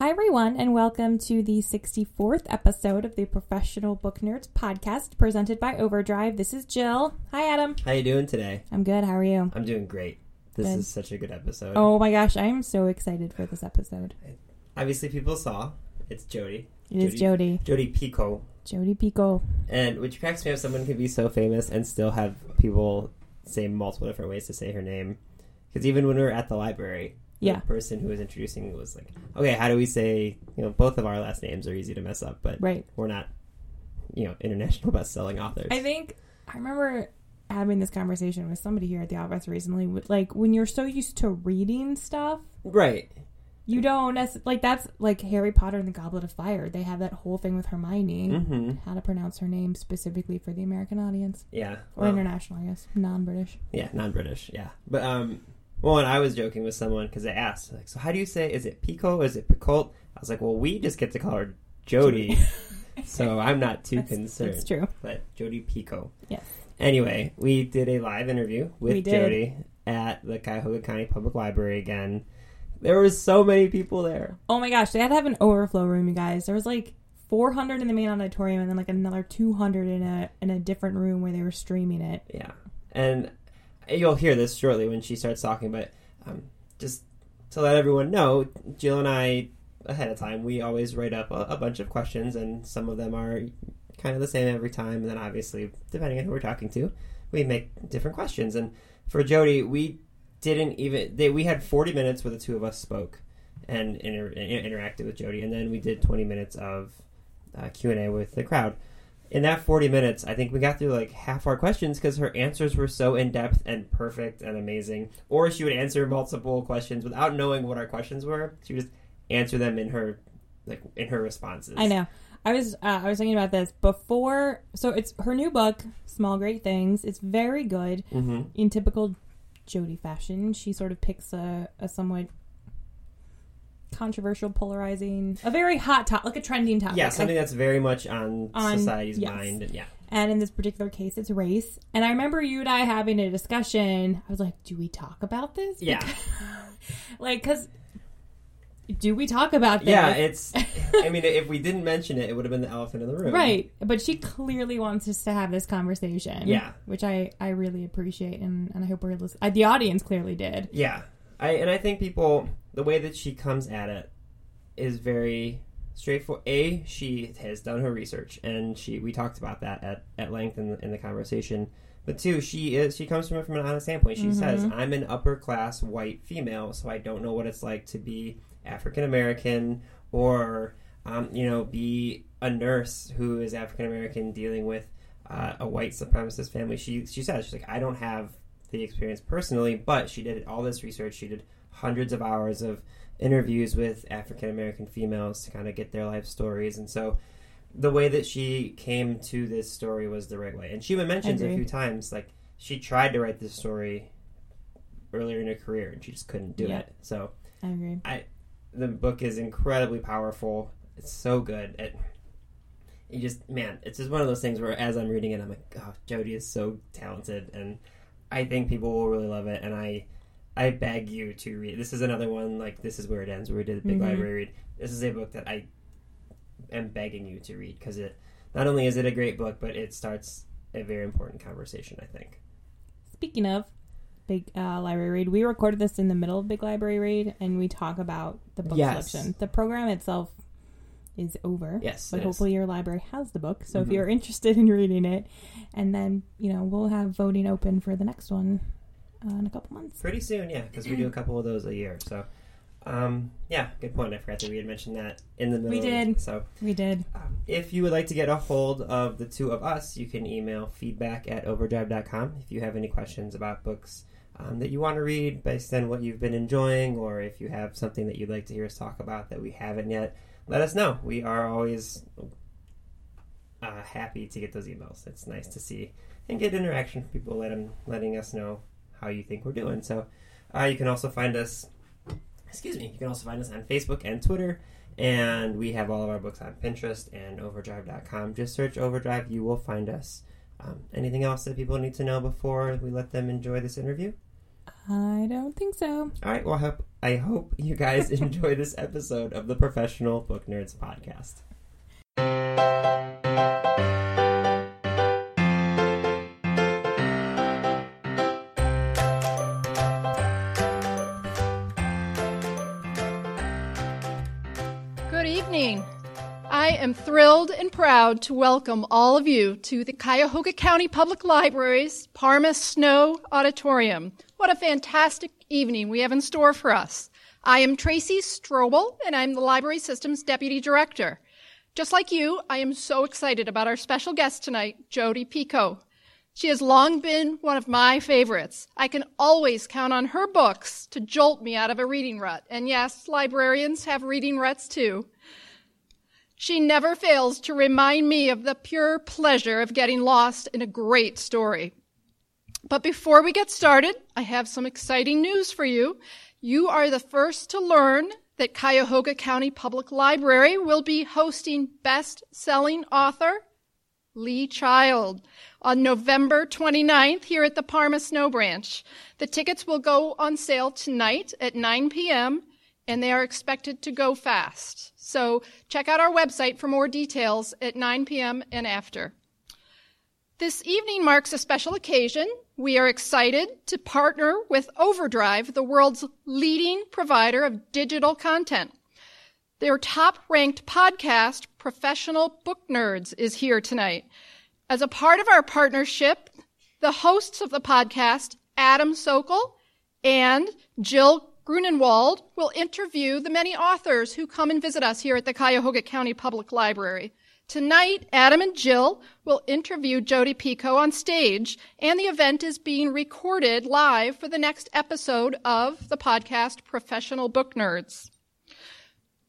Hi, everyone, and welcome to the 64th episode of the Professional Book Nerds podcast presented by Overdrive. This is Jill. Hi, Adam. How you doing today? I'm good. How are you? I'm doing great. This Good. is such a good episode. Oh my gosh, I am so excited for this episode. Obviously, people saw it's Jodi. It is Jodi. Jodi Picoult. Jodi Picoult. And which cracks me up, someone can be so famous and still have people say multiple different ways to say her name. Because even when we were at the library, Yeah. the person who was introducing was like, "Okay, how do we say? You know, both of our last names are easy to mess up, but Right. we're not, you know, international best-selling authors." I think I remember having this conversation with somebody here at the office recently. Like, when you're so used to reading stuff, right. you don't necessarily, like, that's like Harry Potter and the Goblet of Fire. They have that whole thing with Hermione, Mm-hmm. how to pronounce her name specifically for the American audience. Yeah. Or Well, international, I guess. Non British. Yeah, non-British. Yeah, but um, well, and I was joking with someone because they asked, like, so how do you say? Is it Pico? Is it Picolt? I was like, well, we just get to call her Jodi, so I'm not too That's, concerned. that's true. But Jodi Picoult. Yes. Anyway, we did a live interview with Jodi at the Cuyahoga County Public Library again. There was so many people there. Oh my gosh, they had to have an overflow room, you guys. There was like 400 in the main auditorium and then like another 200 in a in a different room where they were streaming it. Yeah, and you'll hear this shortly when she starts talking. But um, just to let everyone know, Jill and I, ahead of time, we always write up a, a bunch of questions, and some of them are kind of the same every time. And then obviously, depending on who we're talking to, we make different questions. And for Jodi, we didn't even they, we had 40 minutes where the two of us spoke and inter, interacted with Jodi, and then we did 20 minutes of uh, Q and A with the crowd in that 40 minutes, I think we got through like half our questions because her answers were so in depth and perfect and amazing. Or she would answer multiple questions without knowing what our questions were. She would just answer them in her like in her responses. I know. I was uh, I was thinking about this before. So it's her new book, Small Great Things. It's very good hmm in typical Jodi fashion. She sort of picks a, a somewhat controversial, polarizing, a very hot topic, like a trending topic. Yeah, something that's very much on, On- society's yes. mind. Yeah, And in this particular case, it's race. And I remember you and I having a discussion. I was like, do we talk about this? Yeah. like, because do we talk about this? yeah. It's. I mean, if we didn't mention it, it would have been the elephant in the room. Right. But she clearly wants us to have this conversation. Yeah. Which I, I really appreciate. And, and I hope we're listening. The audience clearly did. Yeah, I and I think people the way that she comes at it is very straightforward. A, she has done her research, and she we talked about that at, at length in the, in the conversation. But two, she is she comes from it from an honest standpoint. She says, "I'm an upper class white female, so I don't know what it's like to be African American or um, you know be a nurse who is African American dealing with uh, a white supremacist family." She she says she's like, "I don't have the experience personally, but she did all this research. She did hundreds of hours of interviews with African American females to kind of get their life stories. And so the way that she came to this story was the right way. And she even mentions a few times like she tried to write this story earlier in her career and she just couldn't do Yeah. it. So I agree. I, the book is incredibly powerful. It's so good. It, you just man, it's just one of those things where as I'm reading it, I'm like, oh, Jodi is so talented, and I think people will really love it. And I, I beg you to read. This is another one like this is where it ends. Where we did the big Mhm. library read. This is a book that I am begging you to read because it not only is it a great book, but it starts a very important conversation. I think. Speaking of big uh, library read, we recorded this in the middle of big library read, and we talk about the book Yes. selection. The program itself is over. Yes, but it is. hopefully your library has the book. So if Mhm. you're interested in reading it, and then you know we'll have voting open for the next one uh, in a couple months. Pretty soon, yeah, because we do a couple of those a year. So, um, yeah, good point. I forgot that we had mentioned that in the middle. We did. So, We did. um, if you would like to get a hold of the two of us, you can email feedback at overdrive.com if you have any questions about books um, that you want to read based on what you've been enjoying, or if you have something that you'd like to hear us talk about that we haven't yet. Let us know. We are always uh, happy to get those emails. It's nice to see and get interaction from people letting letting us know how you think we're doing. So uh, you can also find us. Excuse me. You can also find us on Facebook and Twitter, and we have all of our books on Pinterest and Overdrive.com. Just search Overdrive. You will find us. Um, anything else that people need to know before we let them enjoy this interview? I don't think so. All right. Well, I hope, I hope you guys enjoy this episode of the Professional Book Nerds podcast. Good evening. I am thrilled and proud to welcome all of you to the Cuyahoga County Public Library's Parma Snow Auditorium. What a fantastic evening we have in store for us. I am Tracy Strobel, and I'm the Library Systems Deputy Director. Just like you, I am so excited about our special guest tonight, Jodi Picoult. She has long been one of my favorites. I can always count on her books to jolt me out of a reading rut. And yes, librarians have reading ruts too. She never fails to remind me of the pure pleasure of getting lost in a great story. But before we get started, I have some exciting news for you. You are the first to learn that Cuyahoga County Public Library will be hosting best selling author Lee Child on November 29th here at the Parma Snow Branch. The tickets will go on sale tonight at 9 p.m. and they are expected to go fast. So check out our website for more details at 9 p.m. and after. This evening marks a special occasion. We are excited to partner with Overdrive, the world's leading provider of digital content. Their top ranked podcast, Professional Book Nerds, is here tonight. As a part of our partnership, the hosts of the podcast, Adam Sockel and Jill Grunenwald, will interview the many authors who come and visit us here at the Cuyahoga County Public Library. Tonight, Adam and Jill will interview Jodi Picoult on stage, and the event is being recorded live for the next episode of the podcast Professional Book Nerds.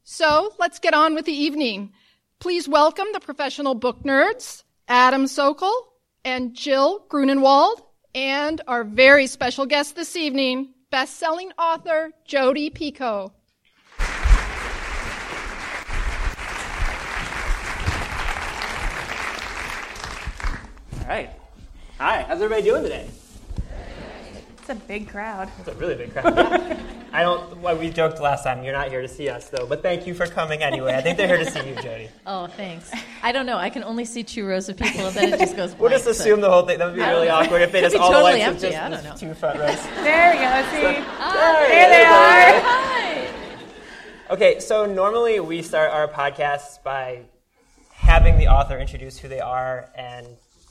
So let's get on with the evening. Please welcome the professional book nerds, Adam Sockel and Jill Grunenwald, and our very special guest this evening, best-selling author Jodi Picoult. Right. Hi, how's everybody doing today? It's a big crowd. It's a really big crowd. Yeah. I don't. Well, we joked last time. You're not here to see us, though. But thank you for coming anyway. I think they're here to see you, Jodi. Oh, thanks. I don't know. I can only see two rows of people, and then it just goes. We'll just blank, so- assume the whole thing. That would be really know. awkward if they just all totally the lights empty. was just I don't know. two front rows. There we go. See? Ah, There they are. Hi. Okay, so normally we start our podcasts by having the author introduce who they are and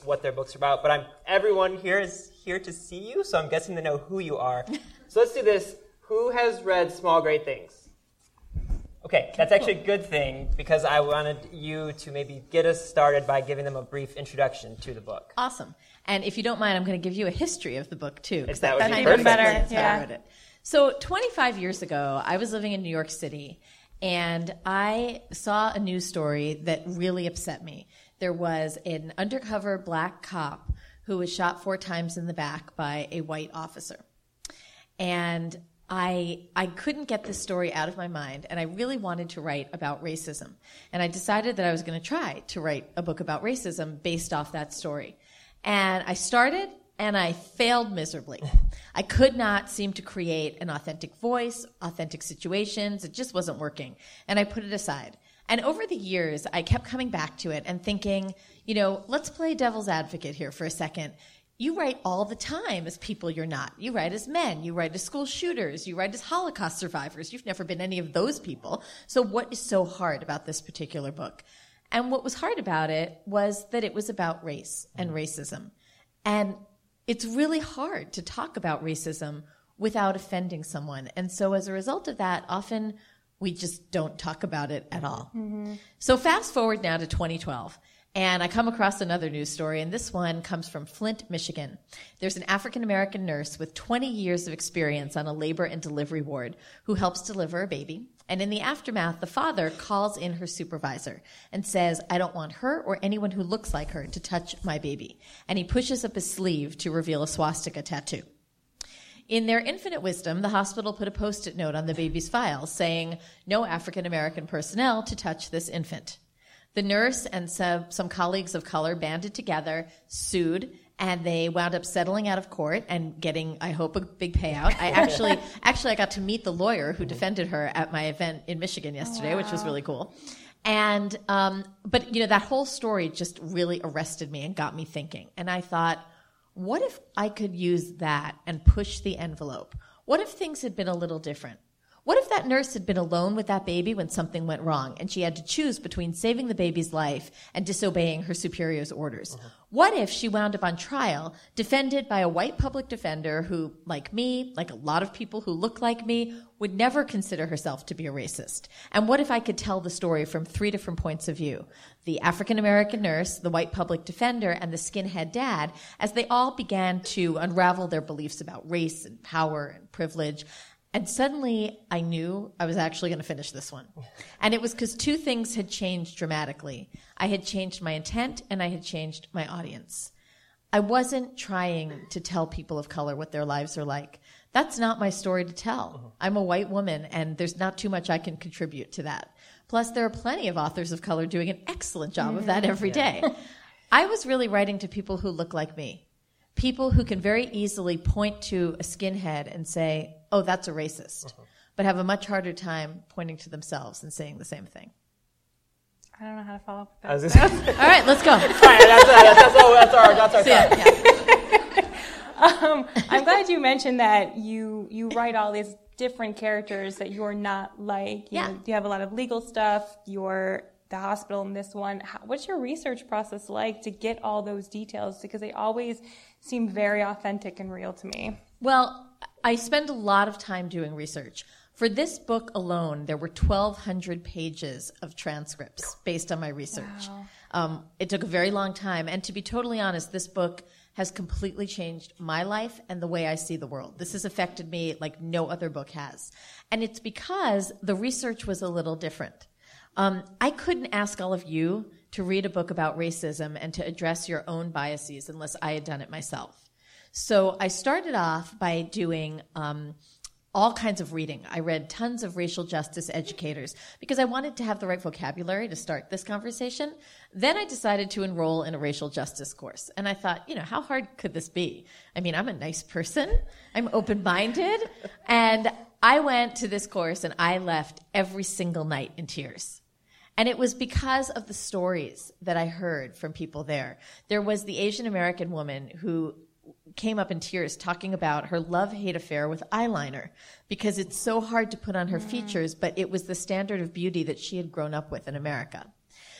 what their books are about. But I'm everyone here is here to see you, so I'm guessing they know who you are. so let's do this. Who has read Small Great Things? Okay, that's actually a good thing because I wanted you to maybe get us started by giving them a brief introduction to the book. Awesome. And if you don't mind, I'm going to give you a history of the book too. 'cause If that would that's be kind Better, explains I yeah. it. So 25 years ago, I was living in New York City, and I saw a news story that really upset me. There was an undercover black cop who was shot four times in the back by a white officer. and I I couldn't get this story out of my mind, and I really wanted to write about racism, and I decided that I was going to try to write a book about racism based off that story, and I started. And I failed miserably. I could not seem to create an authentic voice, authentic situations. It just wasn't working. And I put it aside. And over the years, I kept coming back to it and thinking, you know, let's play devil's advocate here for a second you write all the time as people you're not. You write as men, you write as school shooters, you write as Holocaust survivors. You've never been any of those people. So, what is so hard about this particular book? And what was hard about it was that it was about race and racism. And it's really hard to talk about racism without offending someone. And so, as a result of that, often we just don't talk about it at all. Mm-hmm. So, fast forward now to 2012. And I come across another news story, and this one comes from Flint, Michigan. There's an African American nurse with 20 years of experience on a labor and delivery ward who helps deliver a baby. And in the aftermath, the father calls in her supervisor and says, I don't want her or anyone who looks like her to touch my baby. And he pushes up his sleeve to reveal a swastika tattoo. In their infinite wisdom, the hospital put a post it note on the baby's file saying, No African American personnel to touch this infant. The nurse and some, some colleagues of color banded together, sued, and they wound up settling out of court and getting, I hope, a big payout. I actually, actually, I got to meet the lawyer who defended her at my event in Michigan yesterday, wow. which was really cool. And, um, but you know, that whole story just really arrested me and got me thinking. And I thought, what if I could use that and push the envelope? What if things had been a little different? What if that nurse had been alone with that baby when something went wrong and she had to choose between saving the baby's life and disobeying her superior's orders? Uh-huh. What if she wound up on trial, defended by a white public defender who, like me, like a lot of people who look like me, would never consider herself to be a racist? And what if I could tell the story from three different points of view? The African American nurse, the white public defender, and the skinhead dad, as they all began to unravel their beliefs about race and power and privilege and suddenly I knew I was actually going to finish this one. And it was because two things had changed dramatically. I had changed my intent and I had changed my audience. I wasn't trying to tell people of color what their lives are like. That's not my story to tell. Uh-huh. I'm a white woman and there's not too much I can contribute to that. Plus, there are plenty of authors of color doing an excellent job of that every day. I was really writing to people who look like me people who can very easily point to a skinhead and say, oh, that's a racist, uh-huh. but have a much harder time pointing to themselves and saying the same thing. I don't know how to follow up with that. All right, let's go. All right, that's, that's, that's, our, that's our yeah. um, I'm glad you mentioned that you you write all these different characters that you're not like. You yeah. Know, you have a lot of legal stuff. You're the hospital in this one. How, what's your research process like to get all those details? Because they always seem very authentic and real to me. Well, I spend a lot of time doing research. For this book alone, there were 1,200 pages of transcripts based on my research. Wow. Um, it took a very long time. And to be totally honest, this book has completely changed my life and the way I see the world. This has affected me like no other book has. And it's because the research was a little different. Um, I couldn't ask all of you to read a book about racism and to address your own biases unless I had done it myself. So I started off by doing um, all kinds of reading. I read tons of racial justice educators because I wanted to have the right vocabulary to start this conversation. Then I decided to enroll in a racial justice course. And I thought, you know, how hard could this be? I mean, I'm a nice person, I'm open minded. and I went to this course and I left every single night in tears. And it was because of the stories that I heard from people there. There was the Asian American woman who came up in tears talking about her love hate affair with eyeliner because it's so hard to put on her mm. features, but it was the standard of beauty that she had grown up with in America.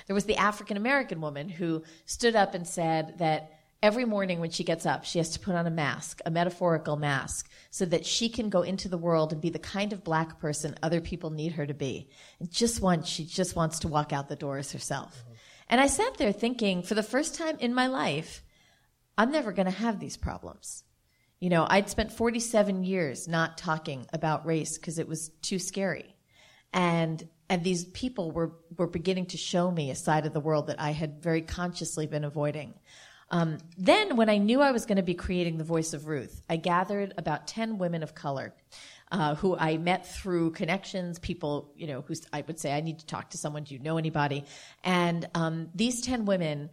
There was the African American woman who stood up and said that every morning when she gets up, she has to put on a mask, a metaphorical mask, so that she can go into the world and be the kind of black person other people need her to be. And just once, she just wants to walk out the doors herself. Mm-hmm. And I sat there thinking, for the first time in my life, I'm never going to have these problems. You know, I'd spent 47 years not talking about race because it was too scary. And and these people were were beginning to show me a side of the world that I had very consciously been avoiding. Um, then, when I knew I was going to be creating The Voice of Ruth, I gathered about 10 women of color. Uh, who I met through connections, people, you know, who I would say, I need to talk to someone. Do you know anybody? And um, these 10 women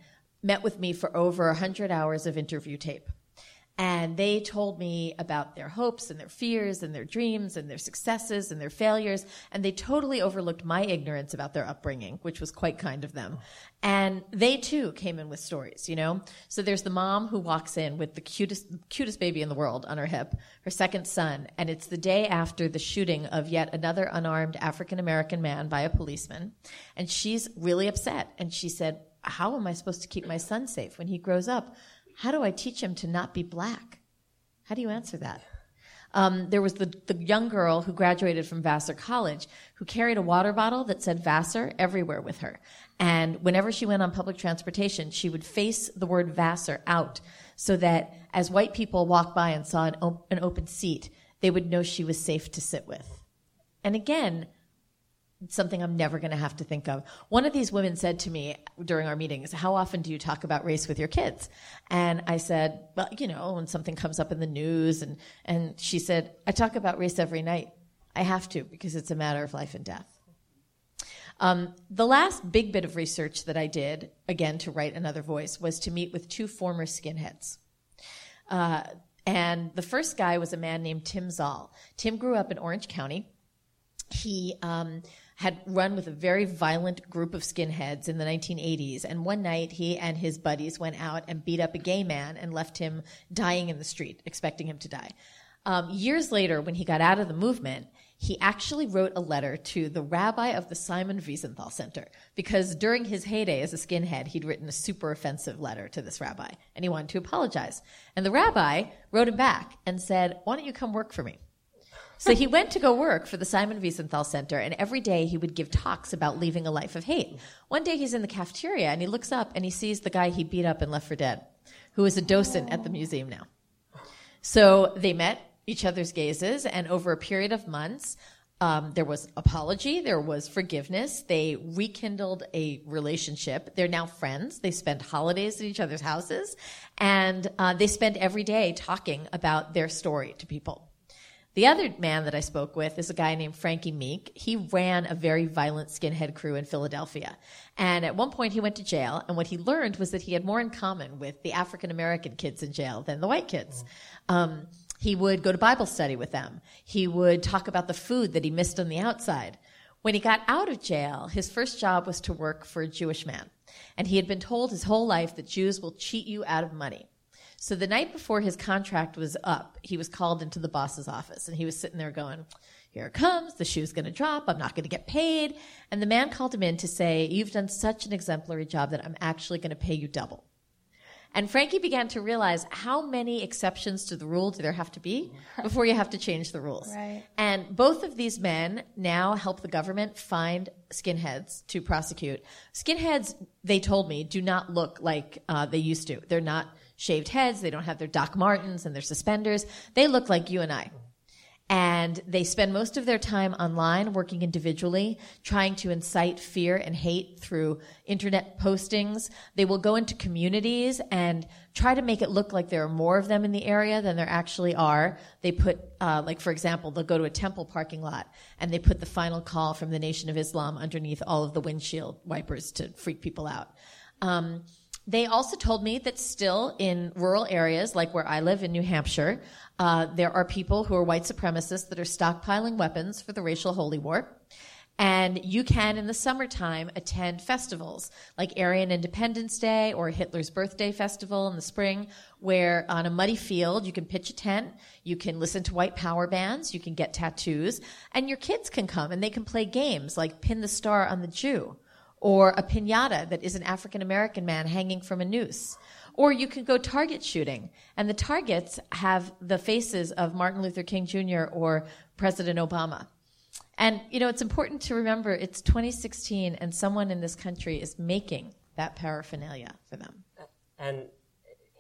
met with me for over 100 hours of interview tape. And they told me about their hopes and their fears and their dreams and their successes and their failures. And they totally overlooked my ignorance about their upbringing, which was quite kind of them. And they too came in with stories, you know? So there's the mom who walks in with the cutest, cutest baby in the world on her hip, her second son. And it's the day after the shooting of yet another unarmed African American man by a policeman. And she's really upset. And she said, how am I supposed to keep my son safe when he grows up? How do I teach him to not be black? How do you answer that? Um, there was the, the young girl who graduated from Vassar College who carried a water bottle that said Vassar everywhere with her. And whenever she went on public transportation, she would face the word Vassar out so that as white people walked by and saw an, op- an open seat, they would know she was safe to sit with. And again, something I'm never going to have to think of. One of these women said to me during our meetings, How often do you talk about race with your kids? And I said, Well, you know, when something comes up in the news. And, and she said, I talk about race every night. I have to because it's a matter of life and death. Um, the last big bit of research that I did, again to write another voice, was to meet with two former skinheads. Uh, and the first guy was a man named Tim Zaal. Tim grew up in Orange County. He um, had run with a very violent group of skinheads in the 1980s. And one night, he and his buddies went out and beat up a gay man and left him dying in the street, expecting him to die. Um, years later, when he got out of the movement, he actually wrote a letter to the rabbi of the Simon Wiesenthal Center because during his heyday as a skinhead, he'd written a super offensive letter to this rabbi and he wanted to apologize. And the rabbi wrote him back and said, Why don't you come work for me? So he went to go work for the Simon Wiesenthal Center, and every day he would give talks about leaving a life of hate. One day he's in the cafeteria and he looks up and he sees the guy he beat up and left for dead, who is a docent at the museum now. So they met each other's gazes, and over a period of months, um, there was apology, there was forgiveness. They rekindled a relationship. They're now friends. They spend holidays at each other's houses, and uh, they spend every day talking about their story to people. The other man that I spoke with is a guy named Frankie Meeink. He ran a very violent skinhead crew in Philadelphia. And at one point he went to jail, and what he learned was that he had more in common with the African American kids in jail than the white kids. Um, he would go to Bible study with them. He would talk about the food that he missed on the outside. When he got out of jail, his first job was to work for a Jewish man. And he had been told his whole life that Jews will cheat you out of money. So the night before his contract was up, he was called into the boss's office and he was sitting there going, here it comes. The shoe's going to drop. I'm not going to get paid. And the man called him in to say, you've done such an exemplary job that I'm actually going to pay you double. And Frankie began to realize how many exceptions to the rule do there have to be before you have to change the rules. Right. And both of these men now help the government find skinheads to prosecute. Skinheads, they told me, do not look like uh, they used to. They're not shaved heads. They don't have their Doc Martens and their suspenders. They look like you and I and they spend most of their time online working individually trying to incite fear and hate through internet postings they will go into communities and try to make it look like there are more of them in the area than there actually are they put uh, like for example they'll go to a temple parking lot and they put the final call from the nation of islam underneath all of the windshield wipers to freak people out um, they also told me that still in rural areas like where I live in New Hampshire, uh, there are people who are white supremacists that are stockpiling weapons for the racial holy war. And you can, in the summertime, attend festivals like Aryan Independence Day or Hitler's Birthday Festival in the spring, where on a muddy field, you can pitch a tent, you can listen to white power bands, you can get tattoos, and your kids can come and they can play games like Pin the Star on the Jew or a pinata that is an African American man hanging from a noose. Or you could go target shooting, and the targets have the faces of Martin Luther King Jr. or President Obama. And, you know, it's important to remember it's 2016 and someone in this country is making that paraphernalia for them. And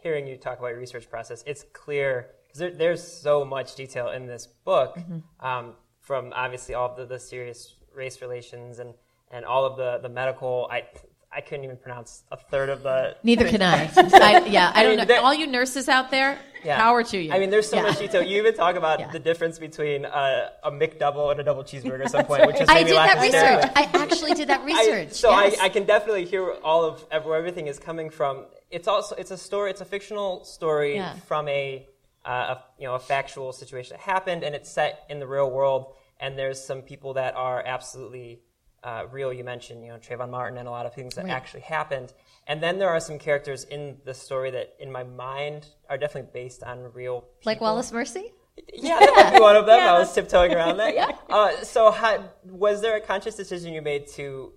hearing you talk about your research process, it's clear because there, there's so much detail in this book mm-hmm. um, from obviously all the, the serious race relations and, and all of the, the medical. I, I couldn't even pronounce a third of the. Neither can I. I yeah, I, I don't know. All you nurses out there, yeah. power to you. I mean, there's so yeah. much detail. You even talk about yeah. the difference between uh, a McDouble and a double cheeseburger at some point, which is I did that research. I actually did that research. I, so yes. I, I, can definitely hear all of where everything is coming from. It's also it's a story. It's a fictional story from a, uh, a you know a factual situation that happened, and it's set in the real world. And there's some people that are absolutely uh, real, you mentioned, you know, Trayvon Martin and a lot of things that right. actually happened. And then there are some characters in the story that, in my mind, are definitely based on real people. Like Wallace Mercy? Yeah, that might be one of them. yeah. I was tiptoeing around that. yeah. Uh, so, how, was there a conscious decision you made to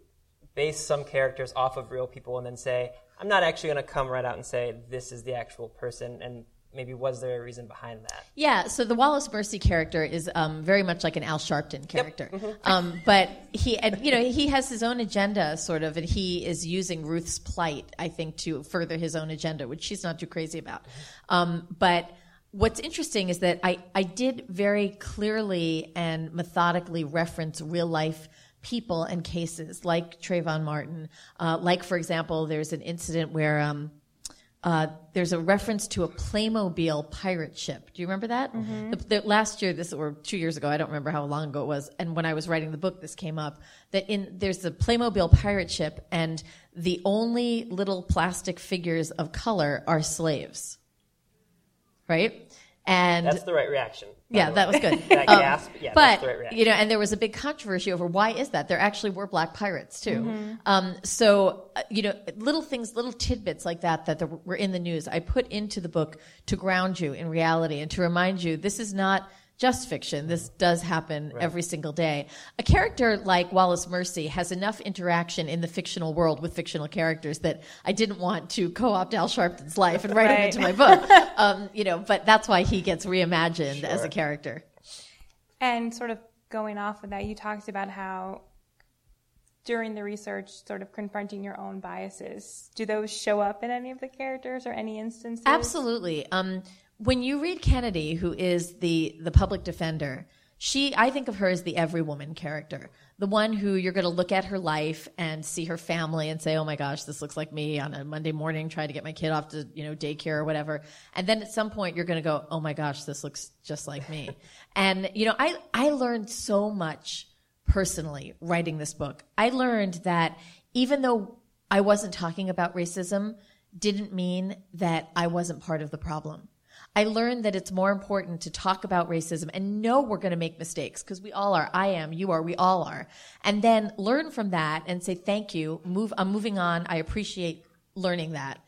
base some characters off of real people and then say, I'm not actually going to come right out and say this is the actual person and maybe was there a reason behind that? Yeah, so the Wallace Mercy character is um, very much like an Al Sharpton character, yep. mm-hmm. um, but he, and, you know, he has his own agenda, sort of, and he is using Ruth's plight, I think, to further his own agenda, which she's not too crazy about. Um, but what's interesting is that I, I did very clearly and methodically reference real life people and cases like Trayvon Martin. Uh, like, for example, there's an incident where um, uh, there's a reference to a Playmobil pirate ship. Do you remember that? The, the, last year, this or two years ago, I don't remember how long ago it was. And when I was writing the book, this came up that in there's the Playmobil pirate ship, and the only little plastic figures of color are slaves. Right? And That's the right reaction. Yeah, that was good. that Um, gasp. Yeah, but right you know, and there was a big controversy over why is that? There actually were black pirates too. Mm-hmm. Um, so uh, you know, little things, little tidbits like that that were in the news, I put into the book to ground you in reality and to remind you this is not just fiction. This does happen every single day. A character like Wallace Mercy has enough interaction in the fictional world with fictional characters that I didn't want to co-opt Al Sharpton's life and write him into my book. um, you know, but that's why he gets reimagined as a character. And sort of going off of that, you talked about how during the research, sort of confronting your own biases. Do those show up in any of the characters or any instances? Absolutely. Um, when you read Kennedy, who is the the public defender, she I think of her as the every woman character, the one who you're going to look at her life and see her family and say, "Oh my gosh, this looks like me on a Monday morning trying to get my kid off to you know daycare or whatever," and then at some point you're going to go, "Oh my gosh, this looks just like me," and you know I I learned so much personally writing this book. I learned that even though I wasn't talking about racism, didn't mean that I wasn't part of the problem. I learned that it's more important to talk about racism and know we're going to make mistakes because we all are. I am, you are, we all are. And then learn from that and say, thank you, move, I'm moving on. I appreciate learning that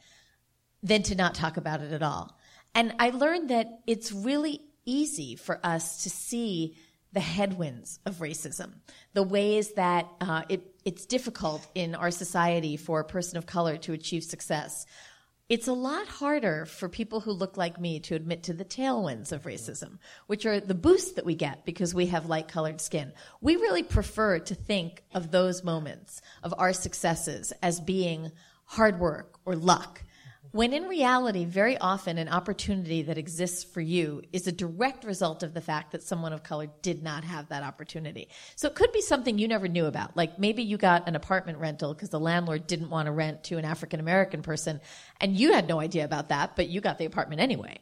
than to not talk about it at all. And I learned that it's really easy for us to see the headwinds of racism, the ways that uh, it, it's difficult in our society for a person of color to achieve success. It's a lot harder for people who look like me to admit to the tailwinds of racism, which are the boosts that we get because we have light colored skin. We really prefer to think of those moments of our successes as being hard work or luck. When in reality, very often an opportunity that exists for you is a direct result of the fact that someone of color did not have that opportunity. So it could be something you never knew about. Like maybe you got an apartment rental because the landlord didn't want to rent to an African American person and you had no idea about that, but you got the apartment anyway.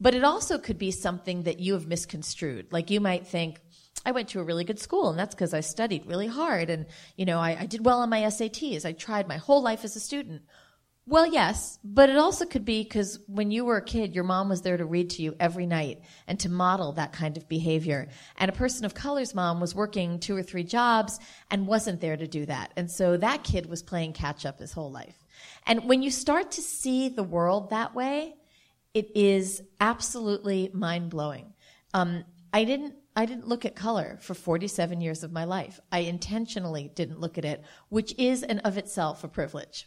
But it also could be something that you have misconstrued. Like you might think, I went to a really good school and that's because I studied really hard and, you know, I, I did well on my SATs. I tried my whole life as a student. Well, yes, but it also could be because when you were a kid, your mom was there to read to you every night and to model that kind of behavior. And a person of color's mom was working two or three jobs and wasn't there to do that. And so that kid was playing catch up his whole life. And when you start to see the world that way, it is absolutely mind blowing. Um, I didn't. I didn't look at color for 47 years of my life. I intentionally didn't look at it, which is and of itself a privilege.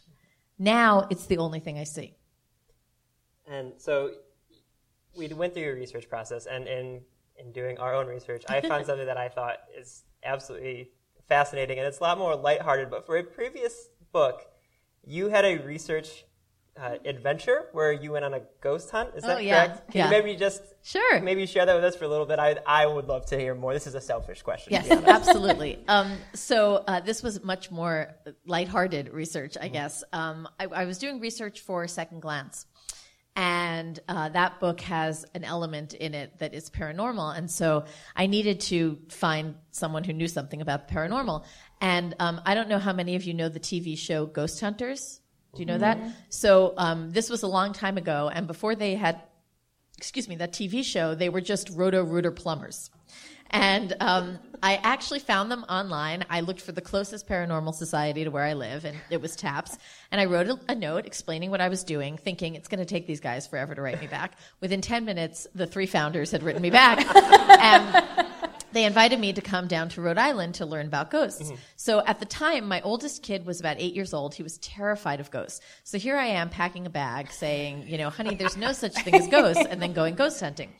Now it's the only thing I see. And so we went through your research process, and in, in doing our own research, I found something that I thought is absolutely fascinating, and it's a lot more lighthearted. But for a previous book, you had a research uh, adventure where you went on a ghost hunt. Is that Oh, yeah. correct? Can Yeah. you maybe just Sure. maybe share that with us for a little bit? I I would love to hear more. This is a selfish question. Yes, absolutely. Um, so uh, this was much more lighthearted research, I guess. Um, I, I was doing research for Second Glance, and uh, that book has an element in it that is paranormal, and so I needed to find someone who knew something about the paranormal. And um, I don't know how many of you know the TV show Ghost Hunters. Do you know that? So um, this was a long time ago, and before they had excuse me, that TV show, they were just roto rooter plumbers. And um, I actually found them online. I looked for the closest paranormal society to where I live, and it was TAPS. And I wrote a, a note explaining what I was doing, thinking it's going to take these guys forever to write me back. Within 10 minutes, the three founders had written me back. and they invited me to come down to Rhode Island to learn about ghosts. So at the time, my oldest kid was about eight years old. He was terrified of ghosts. So here I am packing a bag saying, you know, honey, there's no such thing as ghosts, and then going ghost hunting.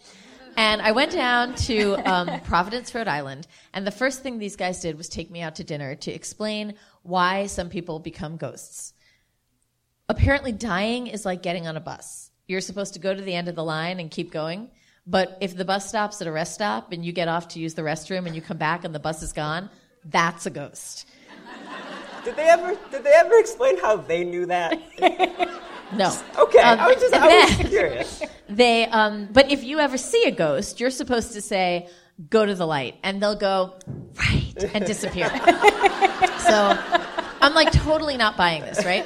And I went down to um, Providence, Rhode Island, and the first thing these guys did was take me out to dinner to explain why some people become ghosts. Apparently, dying is like getting on a bus. You're supposed to go to the end of the line and keep going. But if the bus stops at a rest stop and you get off to use the restroom and you come back and the bus is gone, That's a ghost. Did they ever? Did they ever explain how they knew that? No. Okay, Um, I was just I then- was curious. They, um, but if you ever see a ghost, you're supposed to say, "Go to the light," and they'll go right and disappear. so, I'm like totally not buying this, right?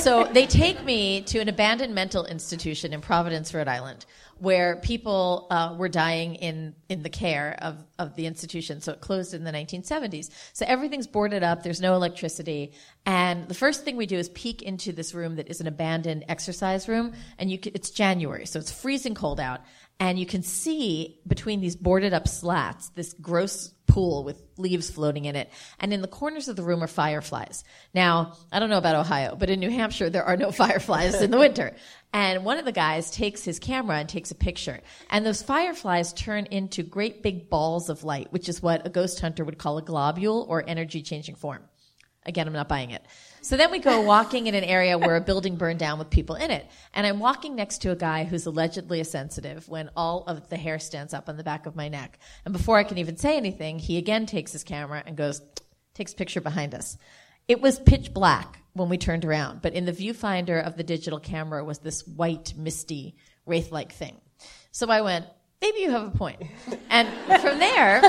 So they take me to an abandoned mental institution in Providence, Rhode Island, where people uh, were dying in in the care of of the institution. So it closed in the 1970s. So everything's boarded up. There's no electricity, and the first thing we do is peek into this room that is an abandoned exercise room, and you it's January, so it's freezing cold out, and you can see between these boarded up slats this gross pool with leaves floating in it. And in the corners of the room are fireflies. Now, I don't know about Ohio, but in New Hampshire, there are no fireflies in the winter. And one of the guys takes his camera and takes a picture. And those fireflies turn into great big balls of light, which is what a ghost hunter would call a globule or energy changing form. Again, I'm not buying it. So then we go walking in an area where a building burned down with people in it. And I'm walking next to a guy who's allegedly a sensitive when all of the hair stands up on the back of my neck. And before I can even say anything, he again takes his camera and goes, takes a picture behind us. It was pitch black when we turned around, but in the viewfinder of the digital camera was this white, misty, wraith like thing. So I went, maybe you have a point. And from there,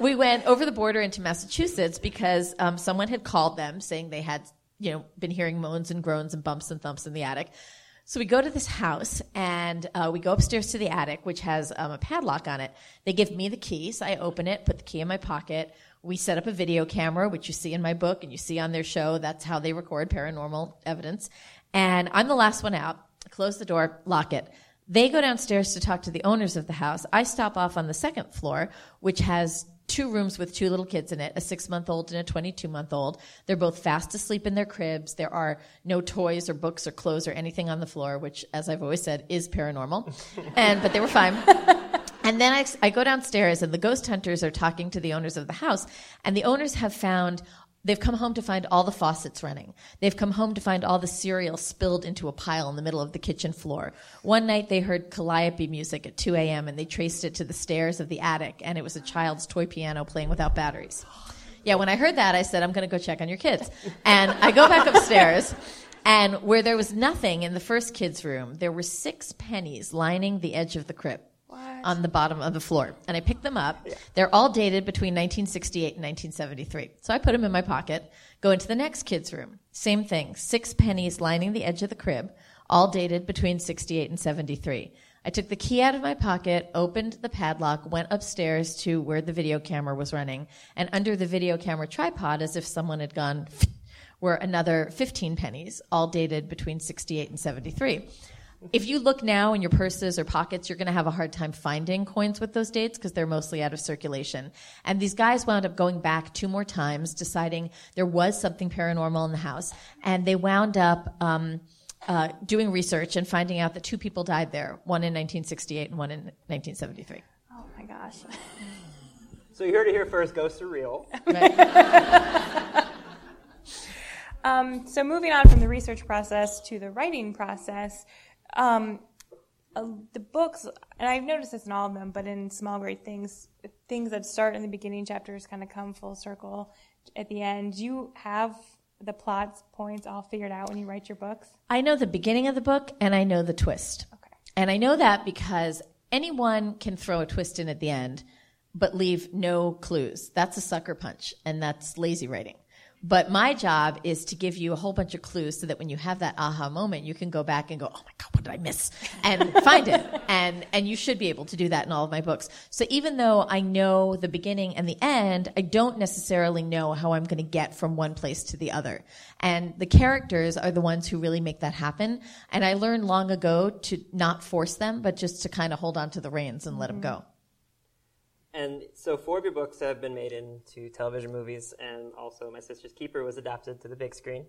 we went over the border into Massachusetts because um, someone had called them saying they had, you know, been hearing moans and groans and bumps and thumps in the attic. So we go to this house and uh, we go upstairs to the attic, which has um, a padlock on it. They give me the key, so I open it, put the key in my pocket. We set up a video camera, which you see in my book and you see on their show. That's how they record paranormal evidence. And I'm the last one out. Close the door, lock it. They go downstairs to talk to the owners of the house. I stop off on the second floor, which has two rooms with two little kids in it, a six month old and a 22 month old. They're both fast asleep in their cribs. There are no toys or books or clothes or anything on the floor, which, as I've always said, is paranormal. and, but they were fine. And then I, I go downstairs and the ghost hunters are talking to the owners of the house and the owners have found They've come home to find all the faucets running. They've come home to find all the cereal spilled into a pile in the middle of the kitchen floor. One night they heard calliope music at 2 a.m. and they traced it to the stairs of the attic and it was a child's toy piano playing without batteries. Yeah, when I heard that, I said, I'm going to go check on your kids. And I go back upstairs and where there was nothing in the first kid's room, there were six pennies lining the edge of the crib on the bottom of the floor. And I picked them up. They're all dated between 1968 and 1973. So I put them in my pocket, go into the next kid's room. Same thing. Six pennies lining the edge of the crib, all dated between 68 and 73. I took the key out of my pocket, opened the padlock, went upstairs to where the video camera was running, and under the video camera tripod, as if someone had gone, were another 15 pennies, all dated between 68 and 73. If you look now in your purses or pockets, you're going to have a hard time finding coins with those dates because they're mostly out of circulation. And these guys wound up going back two more times, deciding there was something paranormal in the house, and they wound up um, uh, doing research and finding out that two people died there, one in 1968 and one in 1973. Oh my gosh. So you heard it here first. Ghosts are real. Um, so moving on from the research process to the writing process, um, uh, the books, and I've noticed this in all of them, but in Small Great Things, things that start in the beginning chapters kind of come full circle at the end. You have the plot points all figured out when you write your books? I know the beginning of the book and I know the twist. Okay. And I know that because anyone can throw a twist in at the end, but leave no clues. That's a sucker punch, and that's lazy writing. But my job is to give you a whole bunch of clues so that when you have that aha moment, you can go back and go, "Oh my god, what did I miss?" and find it. And and you should be able to do that in all of my books. So even though I know the beginning and the end, I don't necessarily know how I'm going to get from one place to the other. And the characters are the ones who really make that happen. And I learned long ago to not force them, but just to kind of hold on to the reins and let them mm-hmm. go. And so four of your books have been made into television movies, and also My Sister's Keeper was adapted to the big screen.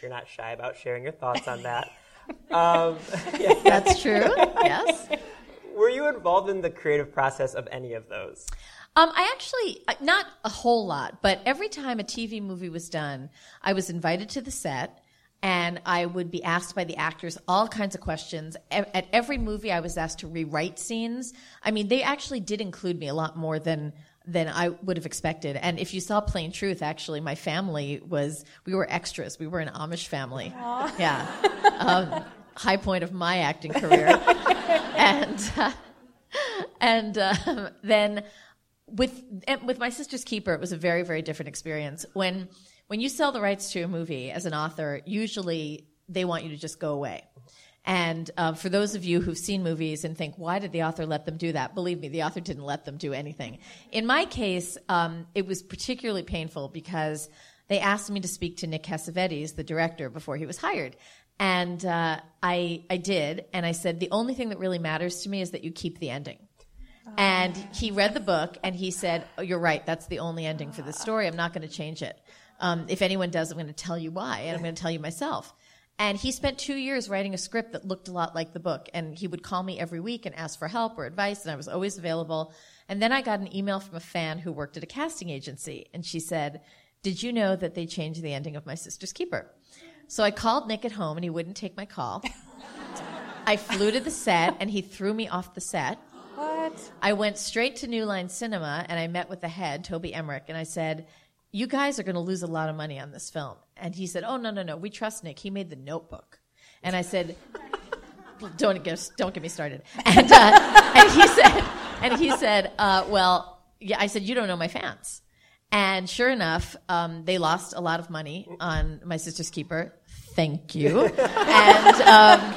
You're not shy about sharing your thoughts on that. um, yeah. That's true. yes. Were you involved in the creative process of any of those? Um, I actually, uh, not a whole lot, but every time a TV movie was done, I was invited to the set and I would be asked by the actors all kinds of questions. At every movie, I was asked to rewrite scenes. I mean, they actually did include me a lot more than than I would have expected. And if you saw Plain Truth, actually, my family was, we were extras. We were an Amish family. Yeah. Um, high point of my acting career. and, uh, and um, then with, with My Sister's Keeper, it was a very, very different experience. When, when you sell the rights to a movie as an author, usually they want you to just go away. And uh, for those of you who've seen movies and think, why did the author let them do that? Believe me, the author didn't let them do anything. In my case, um, it was particularly painful because they asked me to speak to Nick Cassavetes, the director, before he was hired. And uh, I, I did, and I said, the only thing that really matters to me is that you keep the ending. And he read the book and he said, oh, You're right, that's the only ending for this story. I'm not going to change it. Um, if anyone does, I'm going to tell you why, and I'm going to tell you myself. And he spent two years writing a script that looked a lot like the book. And he would call me every week and ask for help or advice, and I was always available. And then I got an email from a fan who worked at a casting agency, and she said, Did you know that they changed the ending of My Sister's Keeper? So I called Nick at home, and he wouldn't take my call. I flew to the set, and he threw me off the set. What? I went straight to New Line Cinema, and I met with the head, Toby Emmerich, and I said, you guys are going to lose a lot of money on this film. And he said, oh, no, no, no. We trust Nick. He made the notebook. And I said, don't get, don't get me started. And, uh, and he said, and he said, uh, well, yeah, I said, you don't know my fans. And sure enough, um, they lost a lot of money on My Sister's Keeper. Thank you. and, um,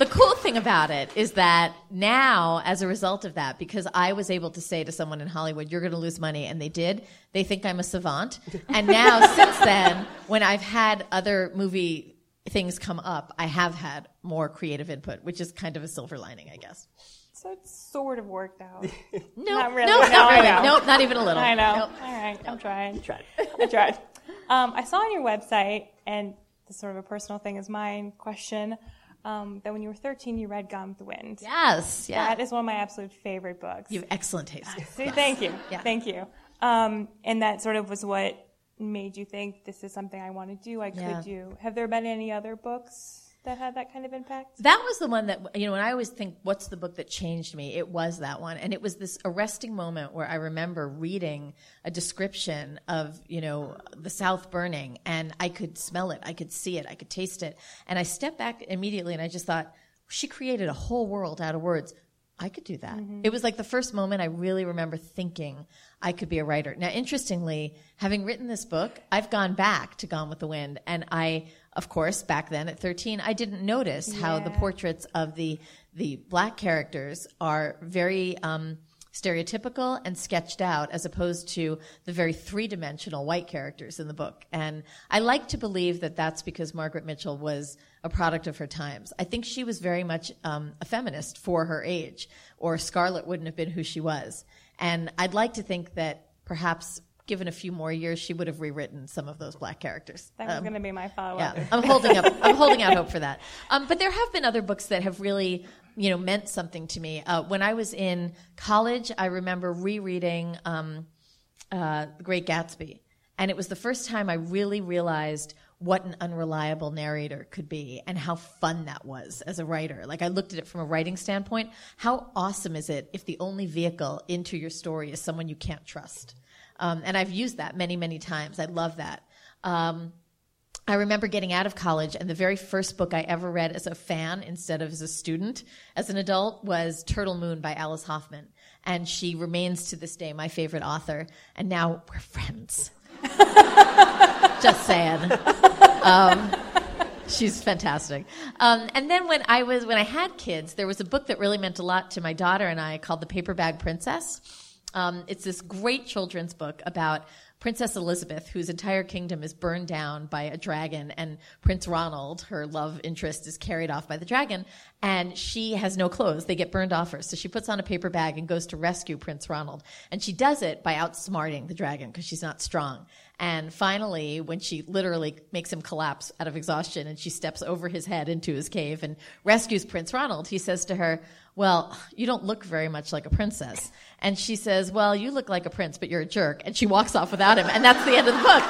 the cool thing about it is that now, as a result of that, because I was able to say to someone in Hollywood, you're going to lose money, and they did, they think I'm a savant. And now, since then, when I've had other movie things come up, I have had more creative input, which is kind of a silver lining, I guess. So it's sort of worked out. No, Not really. no, No, not really. Nope, not even a little. I know. Nope. All right, I'm trying. Tried. I tried. Um, I saw on your website, and this is sort of a personal thing is mine question, um, that when you were 13, you read Gone with the Wind. Yes, yeah. That is one of my absolute favorite books. You have excellent taste. See, thank you. Yeah. Thank you. Um, and that sort of was what made you think this is something I want to do, I could Yeah. do. Have there been any other books that had that kind of impact? That was the one that, you know, when I always think, what's the book that changed me? It was that one. And it was this arresting moment where I remember reading a description of, you know, the South burning and I could smell it, I could see it, I could taste it. And I stepped back immediately and I just thought, she created a whole world out of words. I could do that. Mm-hmm. It was like the first moment I really remember thinking I could be a writer. Now, interestingly, having written this book, I've gone back to Gone with the Wind, and I, of course, back then at 13, I didn't notice how the portraits of the the black characters are very um, stereotypical and sketched out, as opposed to the very three dimensional white characters in the book. And I like to believe that that's because Margaret Mitchell was a product of her times. I think she was very much um, a feminist for her age, or Scarlett wouldn't have been who she was. And I'd like to think that perhaps given a few more years, she would have rewritten some of those black characters. That was Um, going to be my follow yeah. I'm holding up. I'm holding out hope for that. Um, but there have been other books that have really, you know, meant something to me. Uh, when I was in college, I remember rereading um, uh, The Great Gatsby, and it was the first time I really realized what an unreliable narrator could be and how fun that was as a writer. Like I looked at it from a writing standpoint. How awesome is it if the only vehicle into your story is someone you can't trust? Um, and I've used that many, many times. I love that. Um, I remember getting out of college, and the very first book I ever read as a fan instead of as a student, as an adult, was Turtle Moon by Alice Hoffman. And she remains to this day my favorite author. And now we're friends. Just saying. Um, she's fantastic. Um, and then when I was when I had kids, there was a book that really meant a lot to my daughter and I called The Paper Bag Princess. Um, it's this great children's book about Princess Elizabeth, whose entire kingdom is burned down by a dragon, and Prince Ronald, her love interest, is carried off by the dragon, and she has no clothes. They get burned off her. So she puts on a paper bag and goes to rescue Prince Ronald. And she does it by outsmarting the dragon because she's not strong. And finally, when she literally makes him collapse out of exhaustion and she steps over his head into his cave and rescues Prince Ronald, he says to her, well, you don't look very much like a princess. And she says, well, you look like a prince, but you're a jerk. And she walks off without him. And that's the end of the book.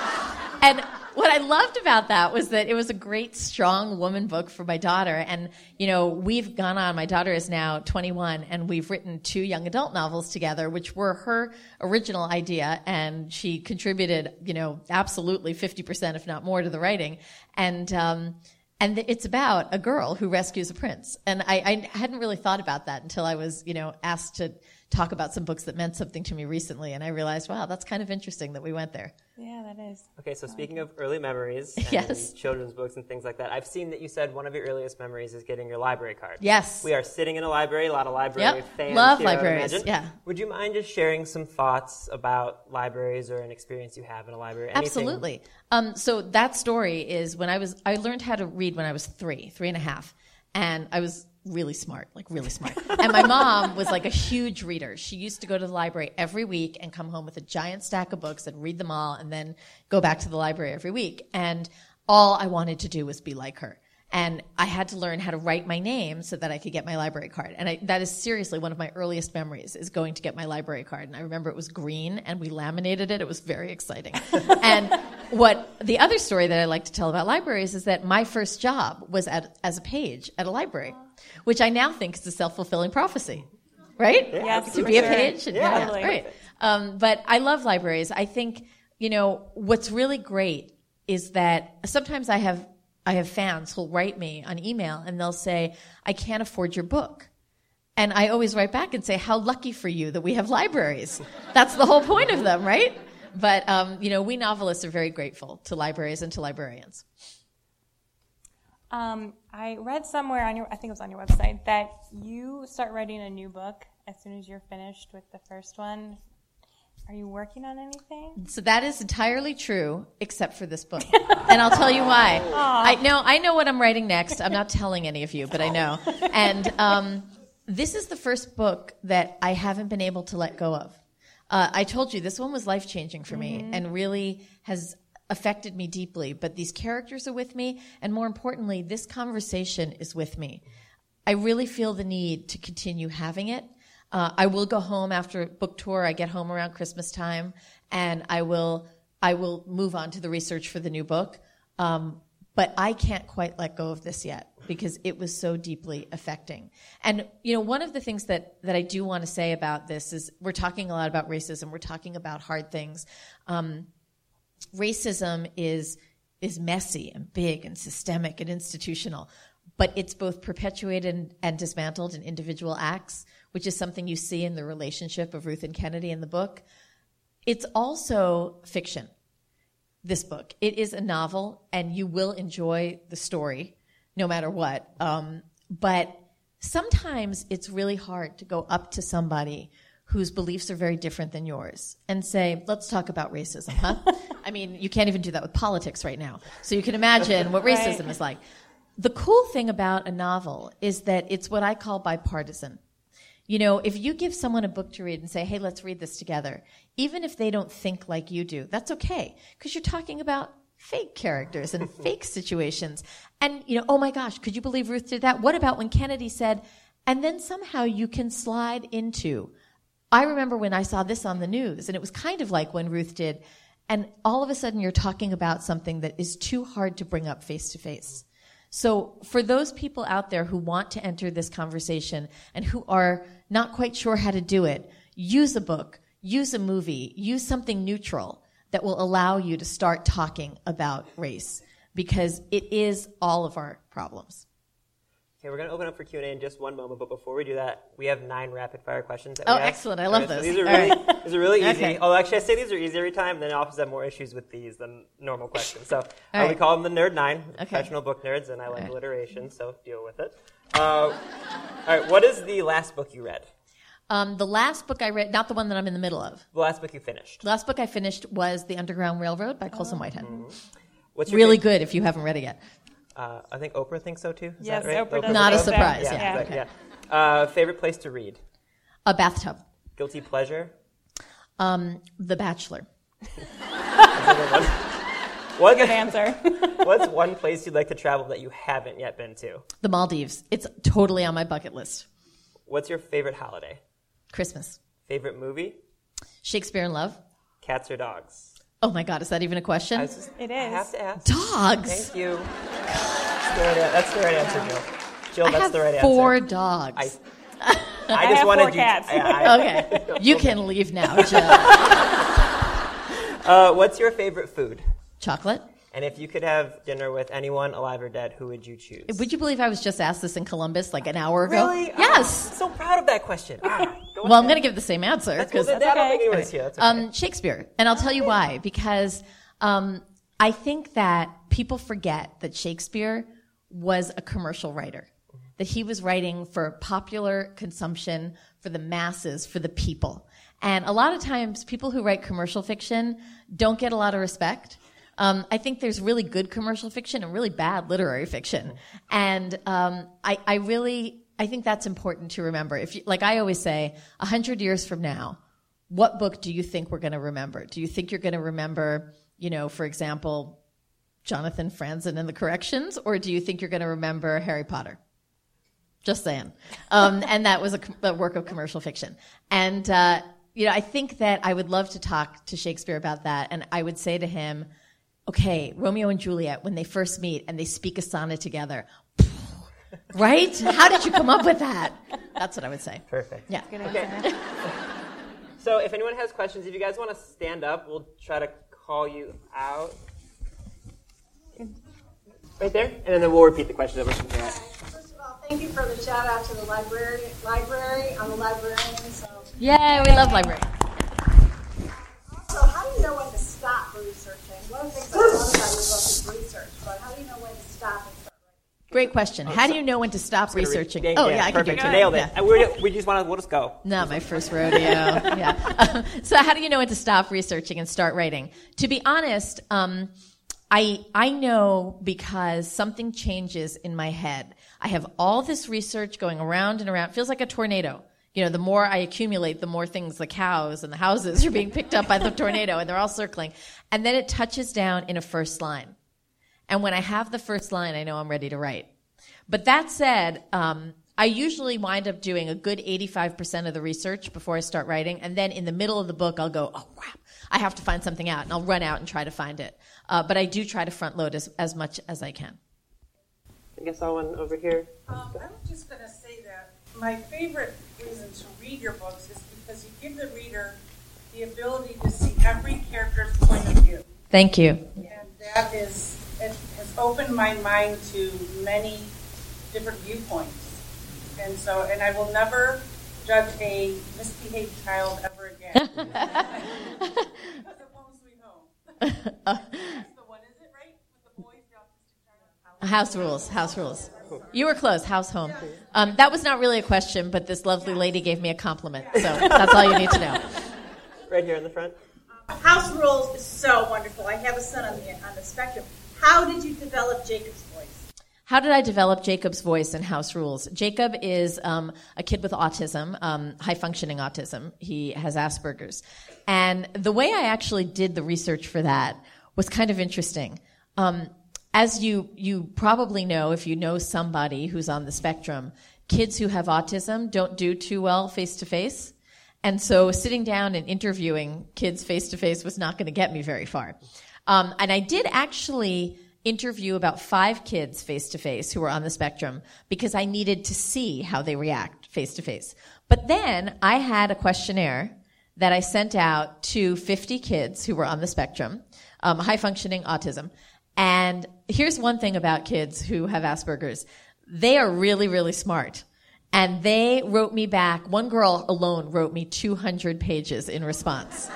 And what I loved about that was that it was a great, strong woman book for my daughter. And, you know, we've gone on, my daughter is now 21, and we've written two young adult novels together, which were her original idea. And she contributed, you know, absolutely 50%, if not more, to the writing. And, um, and it's about a girl who rescues a prince. And I, I hadn't really thought about that until I was, you know, asked to talk about some books that meant something to me recently, and I realized, wow, that's kind of interesting that we went there. Yeah, that is. Okay, so speaking of early memories and Yes. children's books and things like that, I've seen that you said one of your earliest memories is getting your library card. Yes. We are sitting in a library, a lot of library Yep, fans. love here, I would libraries, imagine. yeah. Would you mind just sharing some thoughts about libraries or an experience you have in a library? Anything- Absolutely. Um, so that story is when I was, I learned how to read when I was three, three and a half. And I was really smart, like really smart. and my mom was like a huge reader. She used to go to the library every week and come home with a giant stack of books and read them all and then go back to the library every week. And all I wanted to do was be like her. And I had to learn how to write my name so that I could get my library card. And I, that is seriously one of my earliest memories is going to get my library card. And I remember it was green and we laminated it. It was very exciting. and what the other story that I like to tell about libraries is that my first job was at, as a page at a library, which I now think is a self-fulfilling prophecy. Right? Yes, to for be a page. and- Yeah, totally. Right. Um, but I love libraries. I think, you know, what's really great is that sometimes I have, I have fans who'll write me on email and they'll say, I can't afford your book. And I always write back and say, how lucky for you that we have libraries. That's the whole point of them, right? But, um, you know, we novelists are very grateful to libraries and to librarians. Um, I read somewhere on your, I think it was on your website, that you start writing a new book as soon as you're finished with the first one. Are you working on anything? So that is entirely true, except for this book. and I'll tell you why. I know, I know what I'm writing next. I'm not telling any of you, but I know. And um, this is the first book that I haven't been able to let go of. Uh, I told you this one was life changing for me and really has affected me deeply. But these characters are with me, and more importantly, this conversation is with me. I really feel the need to continue having it. Uh, I will go home after book tour. I get home around Christmas time, and I will I will move on to the research for the new book. Um, but I can't quite let go of this yet because it was so deeply affecting. And you know, one of the things that that I do want to say about this is we're talking a lot about racism. We're talking about hard things. Um, racism is is messy and big and systemic and institutional, but it's both perpetuated and, and dismantled in individual acts, which is something you see in the relationship of Ruth and Kennedy in the book. It's also fiction. This book, it is a novel, and you will enjoy the story, no matter what. Um, but sometimes it's really hard to go up to somebody whose beliefs are very different than yours and say, let's talk about racism, huh? I mean, you can't even do that with politics right now. So you can imagine what racism is like. The cool thing about a novel is that it's what I call bipartisan. You know, if you give someone a book to read and say, hey, let's read this together, even if they don't think like you do, that's okay. Because you're talking about fake characters and fake situations. And, you know, oh my gosh, could you believe Ruth did that? What about when Kennedy said, and then somehow you can slide into, I remember when I saw this on the news, and it was kind of like when Ruth did, and all of a sudden you're talking about something that is too hard to bring up face to face. So, for those people out there who want to enter this conversation and who are not quite sure how to do it, use a book, use a movie, use something neutral that will allow you to start talking about race because it is all of our problems. Okay, we're going to open up for Q&A in just one moment, but before we do that, we have nine rapid-fire questions. That Oh, excellent. I love so those. these are really, right. these are really easy. Okay. Oh, actually, I say these are easy every time, and then I always have more issues with these than normal questions. So uh, we call them the Nerd Nine, Okay. professional book nerds, and I like right. alliteration, so deal with it. Uh, all right, what is the last book you read? Um, the last book I read, not the one that I'm in the middle of, The last book you finished? the last book I finished was The Underground Railroad by Colson Whitehead. What's your Really fav- good if you haven't read it yet. Uh, I think Oprah thinks so too. Is Yes, that right? Oprah does Not a say surprise, Yeah, yeah. exactly, yeah. Uh, favorite place to read? A bathtub. Guilty pleasure? Um, the Bachelor. What, Good answer. what's one place you'd like to travel that you haven't yet been to? The Maldives. It's totally on my bucket list. What's your favorite holiday? Christmas. Favorite movie? Shakespeare in Love. Cats or dogs? Oh my God, is that even a question? I was just- It I have to ask. Dogs. Thank you. That's the right, that's the right answer, Jill. Jill, I that's have the right four answer. dogs. I, I I just have wanted four you. cats. I- I- okay, you can leave now, Jill. Uh, what's your favorite food? Chocolate. And if you could have dinner with anyone alive or dead, who would you choose? Would you believe I was just asked this in Columbus like an hour ago? Really? Yes. I'm so proud of that question. Ah, go well, I'm going to give the same answer because I don't okay. think anyone's here. That's okay. um, Shakespeare, and I'll tell you why. Because um, I think that people forget that Shakespeare was a commercial writer, that he was writing for popular consumption, for the masses, for the people. And a lot of times, people who write commercial fiction don't get a lot of respect. Um, I think there's really good commercial fiction and really bad literary fiction, and um, I, I really I think that's important to remember. If you, like I always say, a hundred years from now, what book do you think we're going to remember? Do you think you're going to remember, you know, for example, Jonathan Franzen and the Corrections, or do you think you're going to remember Harry Potter? Just saying. Um, and that was a, a work of commercial fiction. And, uh, you know, I think that I would love to talk to Shakespeare about that. And I would say to him, okay, Romeo and Juliet, when they first meet and they speak a sonnet together, right? How did you come up with that? That's what I would say. Perfect. Yeah. Good answer. So if anyone has questions, if you guys want to stand up, we'll try to call you out. Right there, and then we'll repeat the question over we're. First of all, thank you for the shout out to the library. Library, I'm a librarian, so. Yay, we love library. So, how do you know when to stop researching? One of the things I love about your book is research, but how do you know when to stop and start writing? Great question. How do you know when to stop researching? Yeah, Oh, yeah, yeah, I can do. You nailed it. Yeah. We're, we just want to. We'll just go. Not my first rodeo. yeah. so how do you know when to stop researching and start writing? To be honest, um, I I know because something changes in my head. I have all this research going around and around. It feels like a tornado. You know, the more I accumulate, the more things, the cows and the houses are being picked up by the tornado and they're all circling. And then it touches down in a first line. And when I have the first line, I know I'm ready to write. But that said, um, I usually wind up doing a good 85% of the research before I start writing. And then in the middle of the book, I'll go, oh, crap, I have to find something out. And I'll run out and try to find it. Uh, but I do try to front load as, as much as I can. I guess I'll one over here. Um, I was just going to say that my favorite reason to read your books is because you give the reader the ability to see every character's point of view. Thank you. And that is, it has opened my mind to many different viewpoints. And so, and I will never judge a misbehaved child ever again. Because of Home Sweet Home. That's the one, is it, right? With the boys, the autistic child? House rules, house rules. You were close, house home. Um, that was not really a question, but this lovely lady gave me a compliment. So that's all you need to know. Right here in the front. House Rules is so wonderful. I have a son on the on the spectrum. How did you develop Jacob's voice? How did I develop Jacob's voice in House Rules? Jacob is um, a kid with autism, um, high functioning autism. He has Asperger's. And the way I actually did the research for that was kind of interesting. Um, as you, you probably know, if you know somebody who's on the spectrum, kids who have autism don't do too well face to face. And so sitting down and interviewing kids face to face was not going to get me very far. Um, and I did actually interview about five kids face to face who were on the spectrum because I needed to see how they react face to face. But then I had a questionnaire that I sent out to 50 kids who were on the spectrum, um, high functioning autism. And here's one thing about kids who have Asperger's. They are really, really smart. And they wrote me back. One girl alone wrote me 200 pages in response.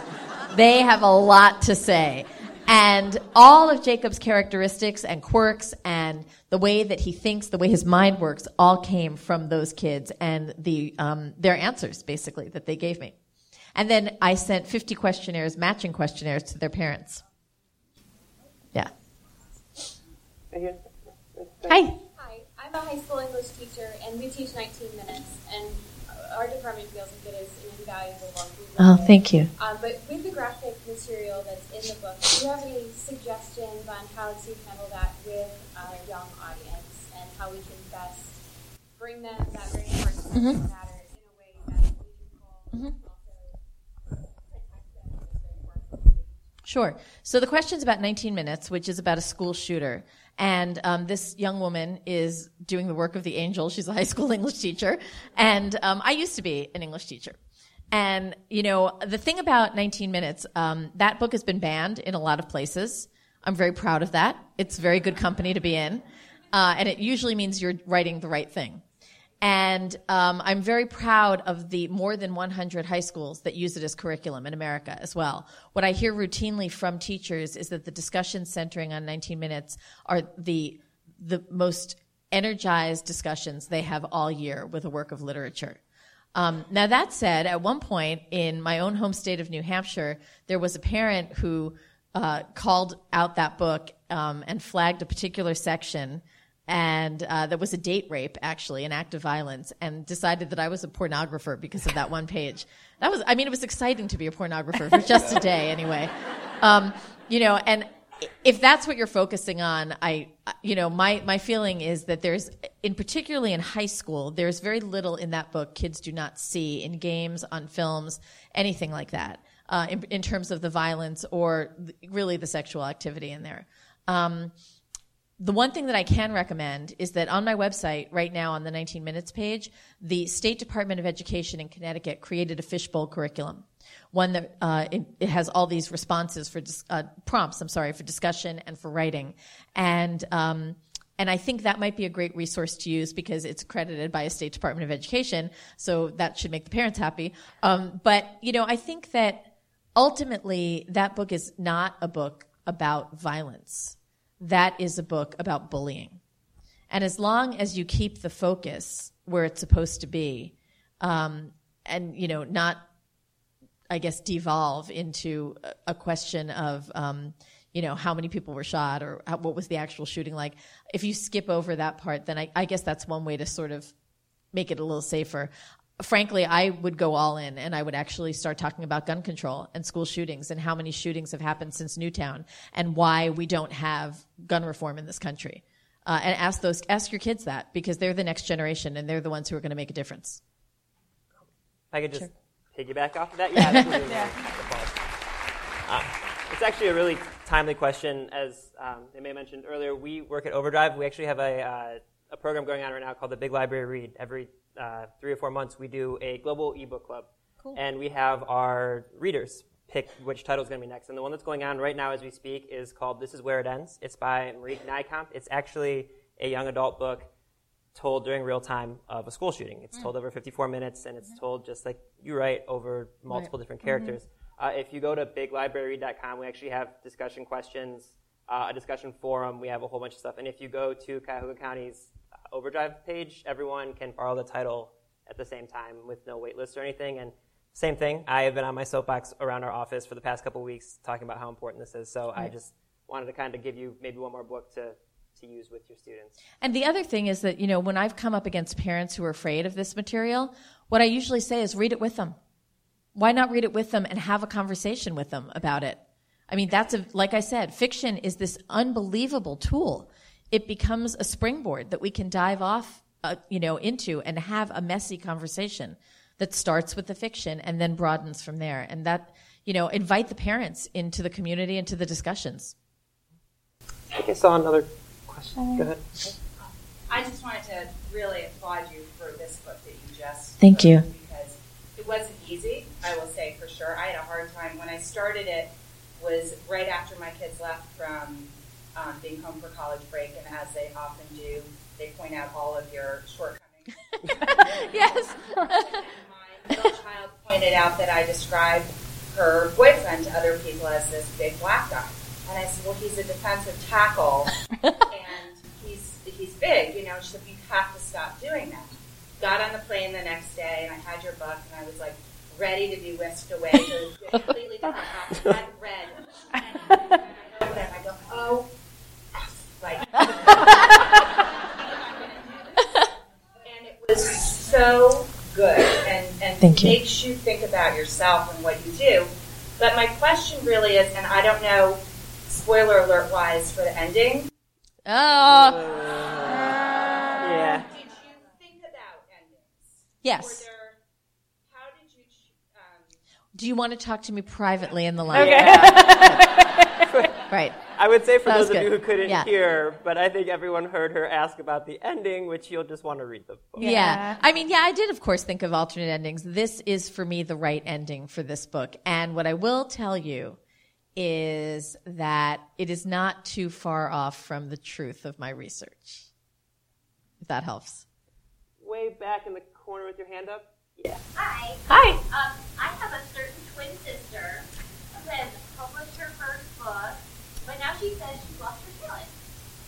they have a lot to say. And all of Jacob's characteristics and quirks and the way that he thinks, the way his mind works, all came from those kids and the, um, their answers, basically, that they gave me. And then I sent 50 questionnaires, matching questionnaires to their parents. Yeah. Right. Hi. Hi, I'm a high school English teacher, and we teach 19 minutes, and our department feels like it is an invaluable book. We Oh, thank you. Um, but with the graphic material that's in the book, do you have any suggestions on how to handle that with a young audience and how we can best bring them that very important subject matter in a way that's meaningful and also protect them in a very important age? Sure. So the question's about 19 Minutes, which is about a school shooter. And um, this young woman is doing the work of the angel. She's a high school English teacher. And um, I used to be an English teacher. And, you know, the thing about 19 Minutes, um, that book has been banned in a lot of places. I'm very proud of that. It's very good company to be in. Uh, and it usually means you're writing the right thing. And um, I'm very proud of the more than 100 high schools that use it as curriculum in America as well. What I hear routinely from teachers is that the discussions centering on 19 minutes are the the most energized discussions they have all year with a work of literature. Um, now that said, at one point in my own home state of New Hampshire, there was a parent who uh, called out that book um, and flagged a particular section and uh, that was a date rape, actually, an act of violence, and decided that I was a pornographer because of that one page. That was, I mean, it was exciting to be a pornographer for just a day, anyway. Um, you know, and if that's what you're focusing on, I, you know, my my feeling is that there's, in particularly in high school, there's very little in that book kids do not see in games, on films, anything like that, uh, in, in terms of the violence or really the sexual activity in there. Um, the one thing that I can recommend is that on my website right now on the 19 minutes page, the State Department of Education in Connecticut created a fishbowl curriculum. One that uh, it, it, has all these responses for dis- uh, prompts. I'm sorry for discussion and for writing, and um, and I think that might be a great resource to use because it's accredited by a State Department of Education, so that should make the parents happy. Um, but you know, I think that ultimately that book is not a book about violence that is a book about bullying. And as long as you keep the focus where it's supposed to be, um, and you know, not, I guess, devolve into a question of, um, you know, how many people were shot or how, what was the actual shooting like. If you skip over that part, then I, I guess that's one way to sort of make it a little safer frankly, I would go all in and I would actually start talking about gun control and school shootings and how many shootings have happened since Newtown and why we don't have gun reform in this country. Uh, and ask those, ask your kids that because they're the next generation and they're the ones who are going to make a difference. I could just sure. piggyback off of that, yeah. yeah. Uh, it's actually a really timely question. As um, they may have mentioned earlier, we work at Overdrive. We actually have a, uh, a program going on right now called the Big Library Read. Every uh, three or four months, we do a global ebook club. Cool. And we have our readers pick which title is going to be next. And the one that's going on right now as we speak is called This Is Where It Ends. It's by Marie Nijkamp. It's actually a young adult book told during real time of a school shooting. It's mm. told over 54 minutes, and it's mm-hmm. told just like you write over multiple right. different characters. Mm-hmm. Uh, if you go to biglibrary.com, we actually have discussion questions, uh, a discussion forum. We have a whole bunch of stuff. And if you go to Cuyahoga County's Overdrive page, everyone can borrow the title at the same time with no waitlist or anything. And same thing, I have been on my soapbox around our office for the past couple weeks talking about how important this is. So right. I just wanted to kind of give you maybe one more book to to use with your students. And the other thing is that, you know, when I've come up against parents who are afraid of this material, what I usually say is read it with them. Why not read it with them and have a conversation with them about it? I mean, that's a, like I said, fiction is this unbelievable tool it becomes a springboard that we can dive off, uh, you know, into and have a messy conversation that starts with the fiction and then broadens from there. And that, you know, invite the parents into the community, into the discussions. I think I saw another question. Go ahead. I just wanted to really applaud you for this book that you just. Thank you. Because it wasn't easy, I will say for sure. I had a hard time when I started it. Was right after my kids left from um, being home for college break, and as they often do, they point out all of your shortcomings. yes. my child pointed out that I described her boyfriend to other people as this big black guy. And I said, well, he's a defensive tackle, and he's he's big, you know. She said, you have to stop doing that. Got on the plane the next day, and I had your book, and I was like ready to be whisked away to a completely different topic. I read, and I go, oh like, and it was so good and, and Thank makes you. you think about yourself and what you do. But my question really is, and I don't know, spoiler alert wise, for the ending. Oh. Uh, yeah. Did you think about endings? Yes. There, did you? Um, Do you want to talk to me privately in the line? right. I would say for That was those of you who couldn't Yeah. hear, but I think everyone heard her ask about the ending, which you'll just want to read the book. Yeah. I mean, yeah, I did, of course, think of alternate endings. This is, for me, the right ending for this book. And what I will tell you is that it is not too far off from the truth of my research. If that helps. Way back in the corner with your hand up. Yeah. Hi. Hi. Um, I have a certain twin sister that published her first book, but now she says she's lost her talent.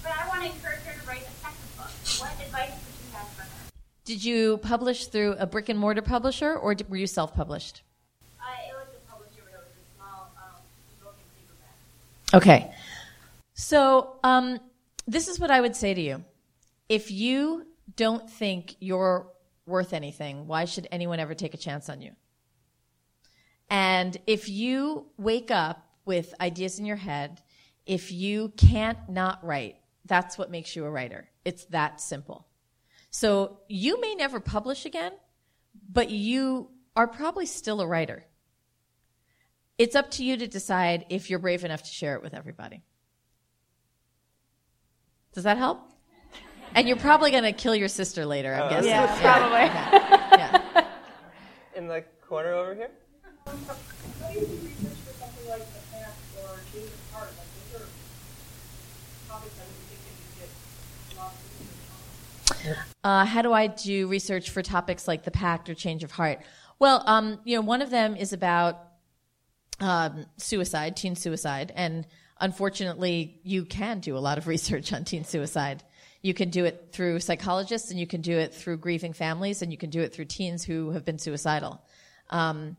But I want to encourage her to write a second book. What advice would you have for her? Did you publish through a brick and mortar publisher or were you self published? Uh, it was a publisher, but it was a small um, book and paperback. Okay. So, um, this is what I would say to you. If you don't think you're worth anything, why should anyone ever take a chance on you? And if you wake up with ideas in your head, if you can't not write, that's what makes you a writer. It's that simple. So you may never publish again, but you are probably still a writer. It's up to you to decide if you're brave enough to share it with everybody. Does that help? And you're probably going to kill your sister later, I'm Oh, guessing. yeah, probably. Yeah. In the corner over here. How do you do research for something like the pact or change of heart? Like those are topics I would think that you get lost in research on. Uh, how do I do research for topics like the pact or change of heart? Well, um, you know, one of them is about um, suicide, teen suicide, and unfortunately, you can do a lot of research on teen suicide. You can do it through psychologists, and you can do it through grieving families, and you can do it through teens who have been suicidal. Um,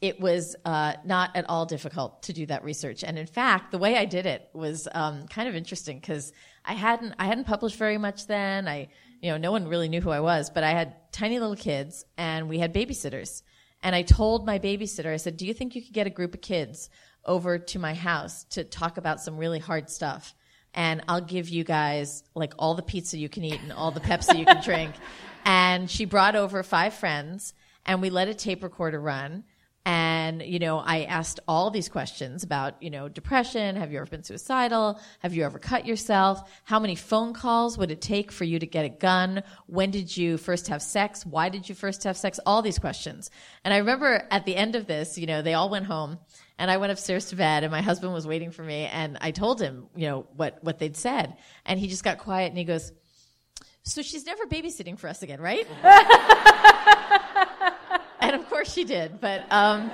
it was uh, not at all difficult to do that research, and in fact, the way I did it was um, kind of interesting because I hadn't I hadn't published very much then. I you know no one really knew who I was, but I had tiny little kids, and we had babysitters. And I told my babysitter, I said, "Do you think you could get a group of kids over to my house to talk about some really hard stuff?" and I'll give you guys like all the pizza you can eat and all the Pepsi you can drink. And she brought over five friends and we let a tape recorder run. And, you know, I asked all these questions about, you know, depression. Have you ever been suicidal? Have you ever cut yourself? How many phone calls would it take for you to get a gun? When did you first have sex? Why did you first have sex? All these questions. And I remember at the end of this, you know, they all went home and I went upstairs to bed and my husband was waiting for me and I told him, you know, what, what they'd said. And he just got quiet and he goes, so she's never babysitting for us again, right? course she did. But, um,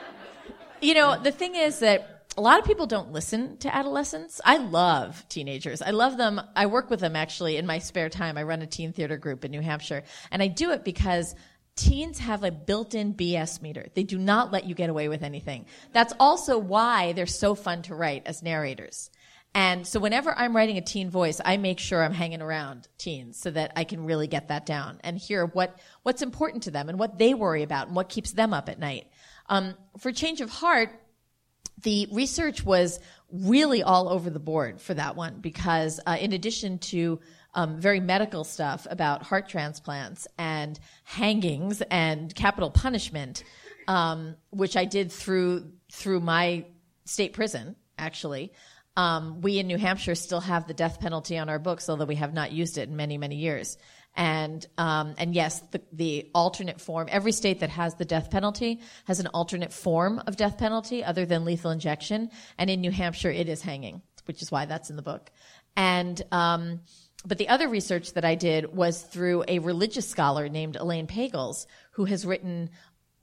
you know, the thing is that a lot of people don't listen to adolescents. I love teenagers. I love them. I work with them actually in my spare time. I run a teen theater group in New Hampshire and I do it because teens have a built-in BS meter. They do not let you get away with anything. That's also why they're so fun to write as narrators. And so whenever I'm writing a teen voice, I make sure I'm hanging around teens so that I can really get that down and hear what, what's important to them and what they worry about and what keeps them up at night. Um, for Change of Heart, the research was really all over the board for that one because uh, in addition to um, very medical stuff about heart transplants and hangings and capital punishment, um, which I did through through my state prison actually. Um, we in New Hampshire still have the death penalty on our books, although we have not used it in many, many years. And um, and yes, the, the alternate form. Every state that has the death penalty has an alternate form of death penalty other than lethal injection. And in New Hampshire, it is hanging, which is why that's in the book. And um, but the other research that I did was through a religious scholar named Elaine Pagels, who has written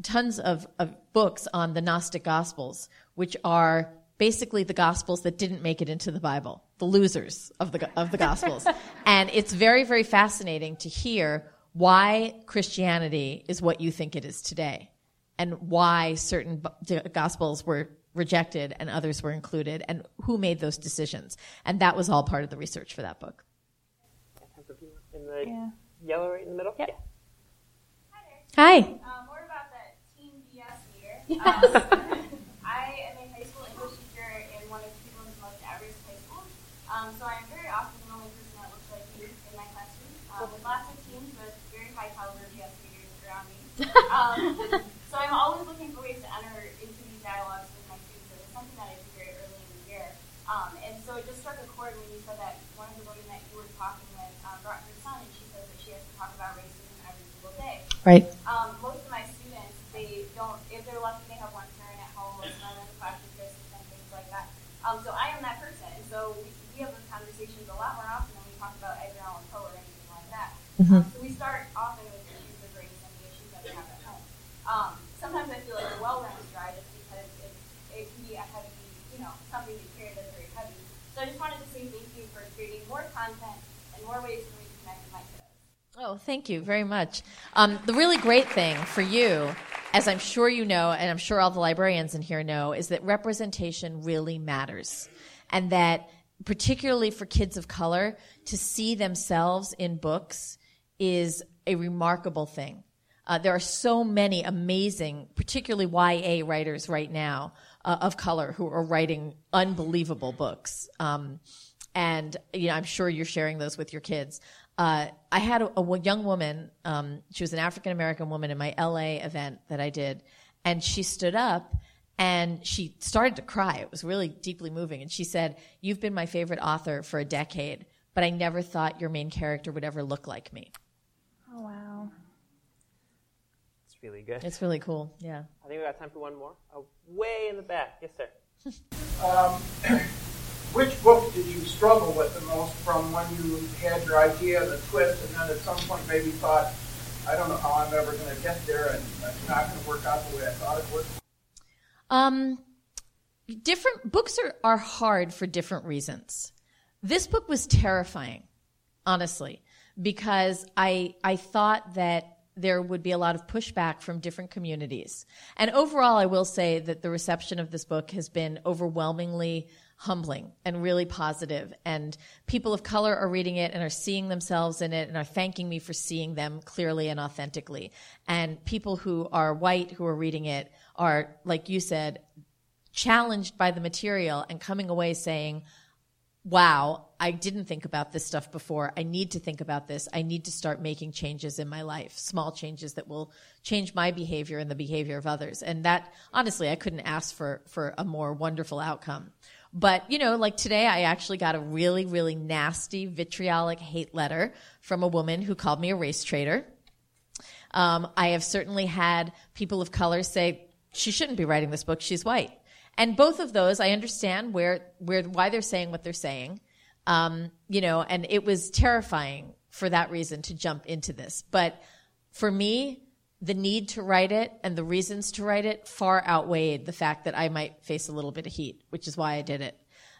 tons of, of books on the Gnostic Gospels, which are basically the gospels that didn't make it into the Bible, the losers of the of the gospels. and it's very very fascinating to hear why Christianity is what you think it is today and why certain gospels were rejected and others were included and who made those decisions. And that was all part of the research for that book. In the yellow right in the middle? Yep. Hi. Um, more about that teen BS meter. Um, um, so I'm always looking for ways to enter into these dialogues with my students. It was something that I did very early in the year. Um, and so it just struck a chord when you said that one of the women that you were talking with um, brought her son, and she says that she has to talk about racism every single day. Right. Um, most of my students, they don't, if they're lucky, they have one parent at home, or another in the class and things like that. Um, so I am that person. And so we, we have those conversations a lot more often than we talk about Edgar Allan Poe or anything like that. Mm-hmm. Um, so we start often um, sometimes I feel like the well runs dry just because it, it can be a heavy, you know, something to carry that's very heavy. So I just wanted to say thank you for creating more content and more ways for me to connect with my kids. Oh, thank you very much. Um, the really great thing for you, as I'm sure you know, and I'm sure all the librarians in here know, is that representation really matters. And that, particularly for kids of color, to see themselves in books is a remarkable thing. Uh, there are so many amazing, particularly YA writers right now uh, of color who are writing unbelievable books. Um, and you know, I'm sure you're sharing those with your kids. Uh, I had a, a young woman. Um, she was an African American woman in my LA event that I did, and she stood up and she started to cry. It was really deeply moving, and she said, "You've been my favorite author for a decade, but I never thought your main character would ever look like me." Oh wow. It's really good. It's really cool. Yeah. I think we got time for one more. Oh, way in the back. Yes, sir. Um, which book did you struggle with the most from when you had your idea and the twist, and then at some point maybe thought, I don't know how I'm ever going to get there, and it's not going to work out the way I thought it would? Um, different books are, are hard for different reasons. This book was terrifying, honestly, because I I thought that there would be a lot of pushback from different communities. And overall, I will say that the reception of this book has been overwhelmingly humbling and really positive. And people of color are reading it and are seeing themselves in it and are thanking me for seeing them clearly and authentically. And people who are white who are reading it are, like you said, challenged by the material and coming away saying, wow, I didn't think about this stuff before. I need to think about this. I need to start making changes in my life, small changes that will change my behavior and the behavior of others. And that, honestly, I couldn't ask for, for a more wonderful outcome. But, you know, like today, I actually got a really, really nasty, vitriolic hate letter from a woman who called me a race traitor. Um, I have certainly had people of color say, she shouldn't be writing this book, she's white. And both of those, I understand where, where, why they're saying what they're saying. Um, you know, and it was terrifying for that reason to jump into this. But for me, the need to write it and the reasons to write it far outweighed the fact that I might face a little bit of heat, which is why I did it.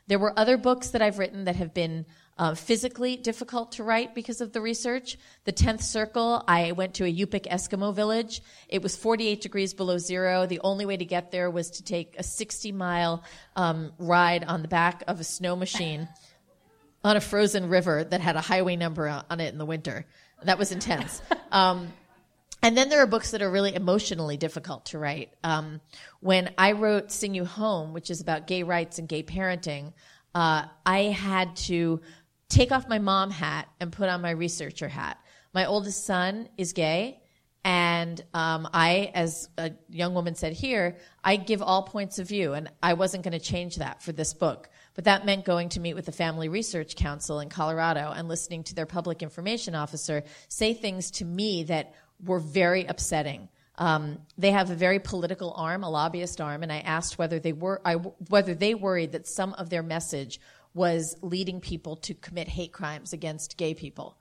There were other books that I've written that have been uh, physically difficult to write because of the research. The 10th Circle, I went to a Yupik Eskimo village. It was 48 degrees below zero. The only way to get there was to take a 60 mile um, ride on the back of a snow machine on a frozen river that had a highway number on it in the winter. That was intense. Um, and then there are books that are really emotionally difficult to write. Um, when I wrote Sing You Home, which is about gay rights and gay parenting, uh, I had to take off my mom hat and put on my researcher hat. My oldest son is gay. And um, I, as a young woman said here, I give all points of view, and I wasn't going to change that for this book. But that meant going to meet with the Family Research Council in Colorado and listening to their public information officer say things to me that were very upsetting. Um, they have a very political arm, a lobbyist arm, and I asked whether they were I, whether they worried that some of their message was leading people to commit hate crimes against gay people.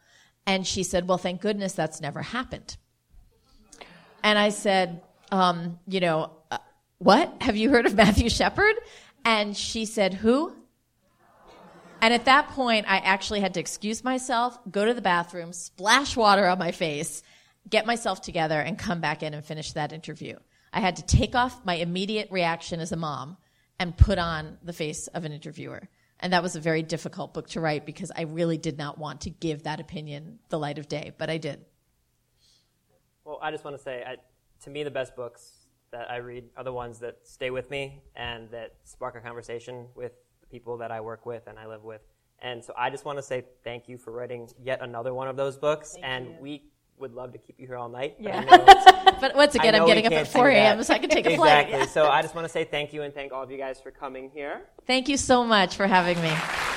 And she said, "Well, thank goodness that's never happened." And I said, um, "You know, uh, what? Have you heard of Matthew Shepard?" And she said, "Who?" And at that point, I actually had to excuse myself, go to the bathroom, splash water on my face, get myself together, and come back in and finish that interview. I had to take off my immediate reaction as a mom and put on the face of an interviewer. And that was a very difficult book to write because I really did not want to give that opinion the light of day, but I did. Well, I just want to say, I, to me, the best books that I read are the ones that stay with me and that spark a conversation with people that I work with and I live with. And so I just want to say thank you for writing yet another one of those books. Thank and you. we would love to keep you here all night. but Yeah. know it's- But once again, I'm getting up at 4 a.m. so I can take a flight. Exactly. Yeah. So I just want to say thank you and thank all of you guys for coming here. Thank you so much for having me.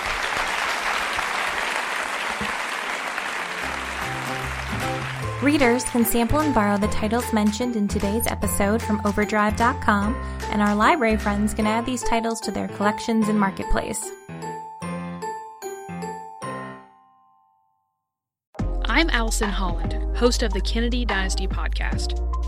Readers can sample and borrow the titles mentioned in today's episode from Overdrive.com, and our library friends can add these titles to their collections in Marketplace. I'm Allison Holland, host of the Kennedy Dynasty podcast.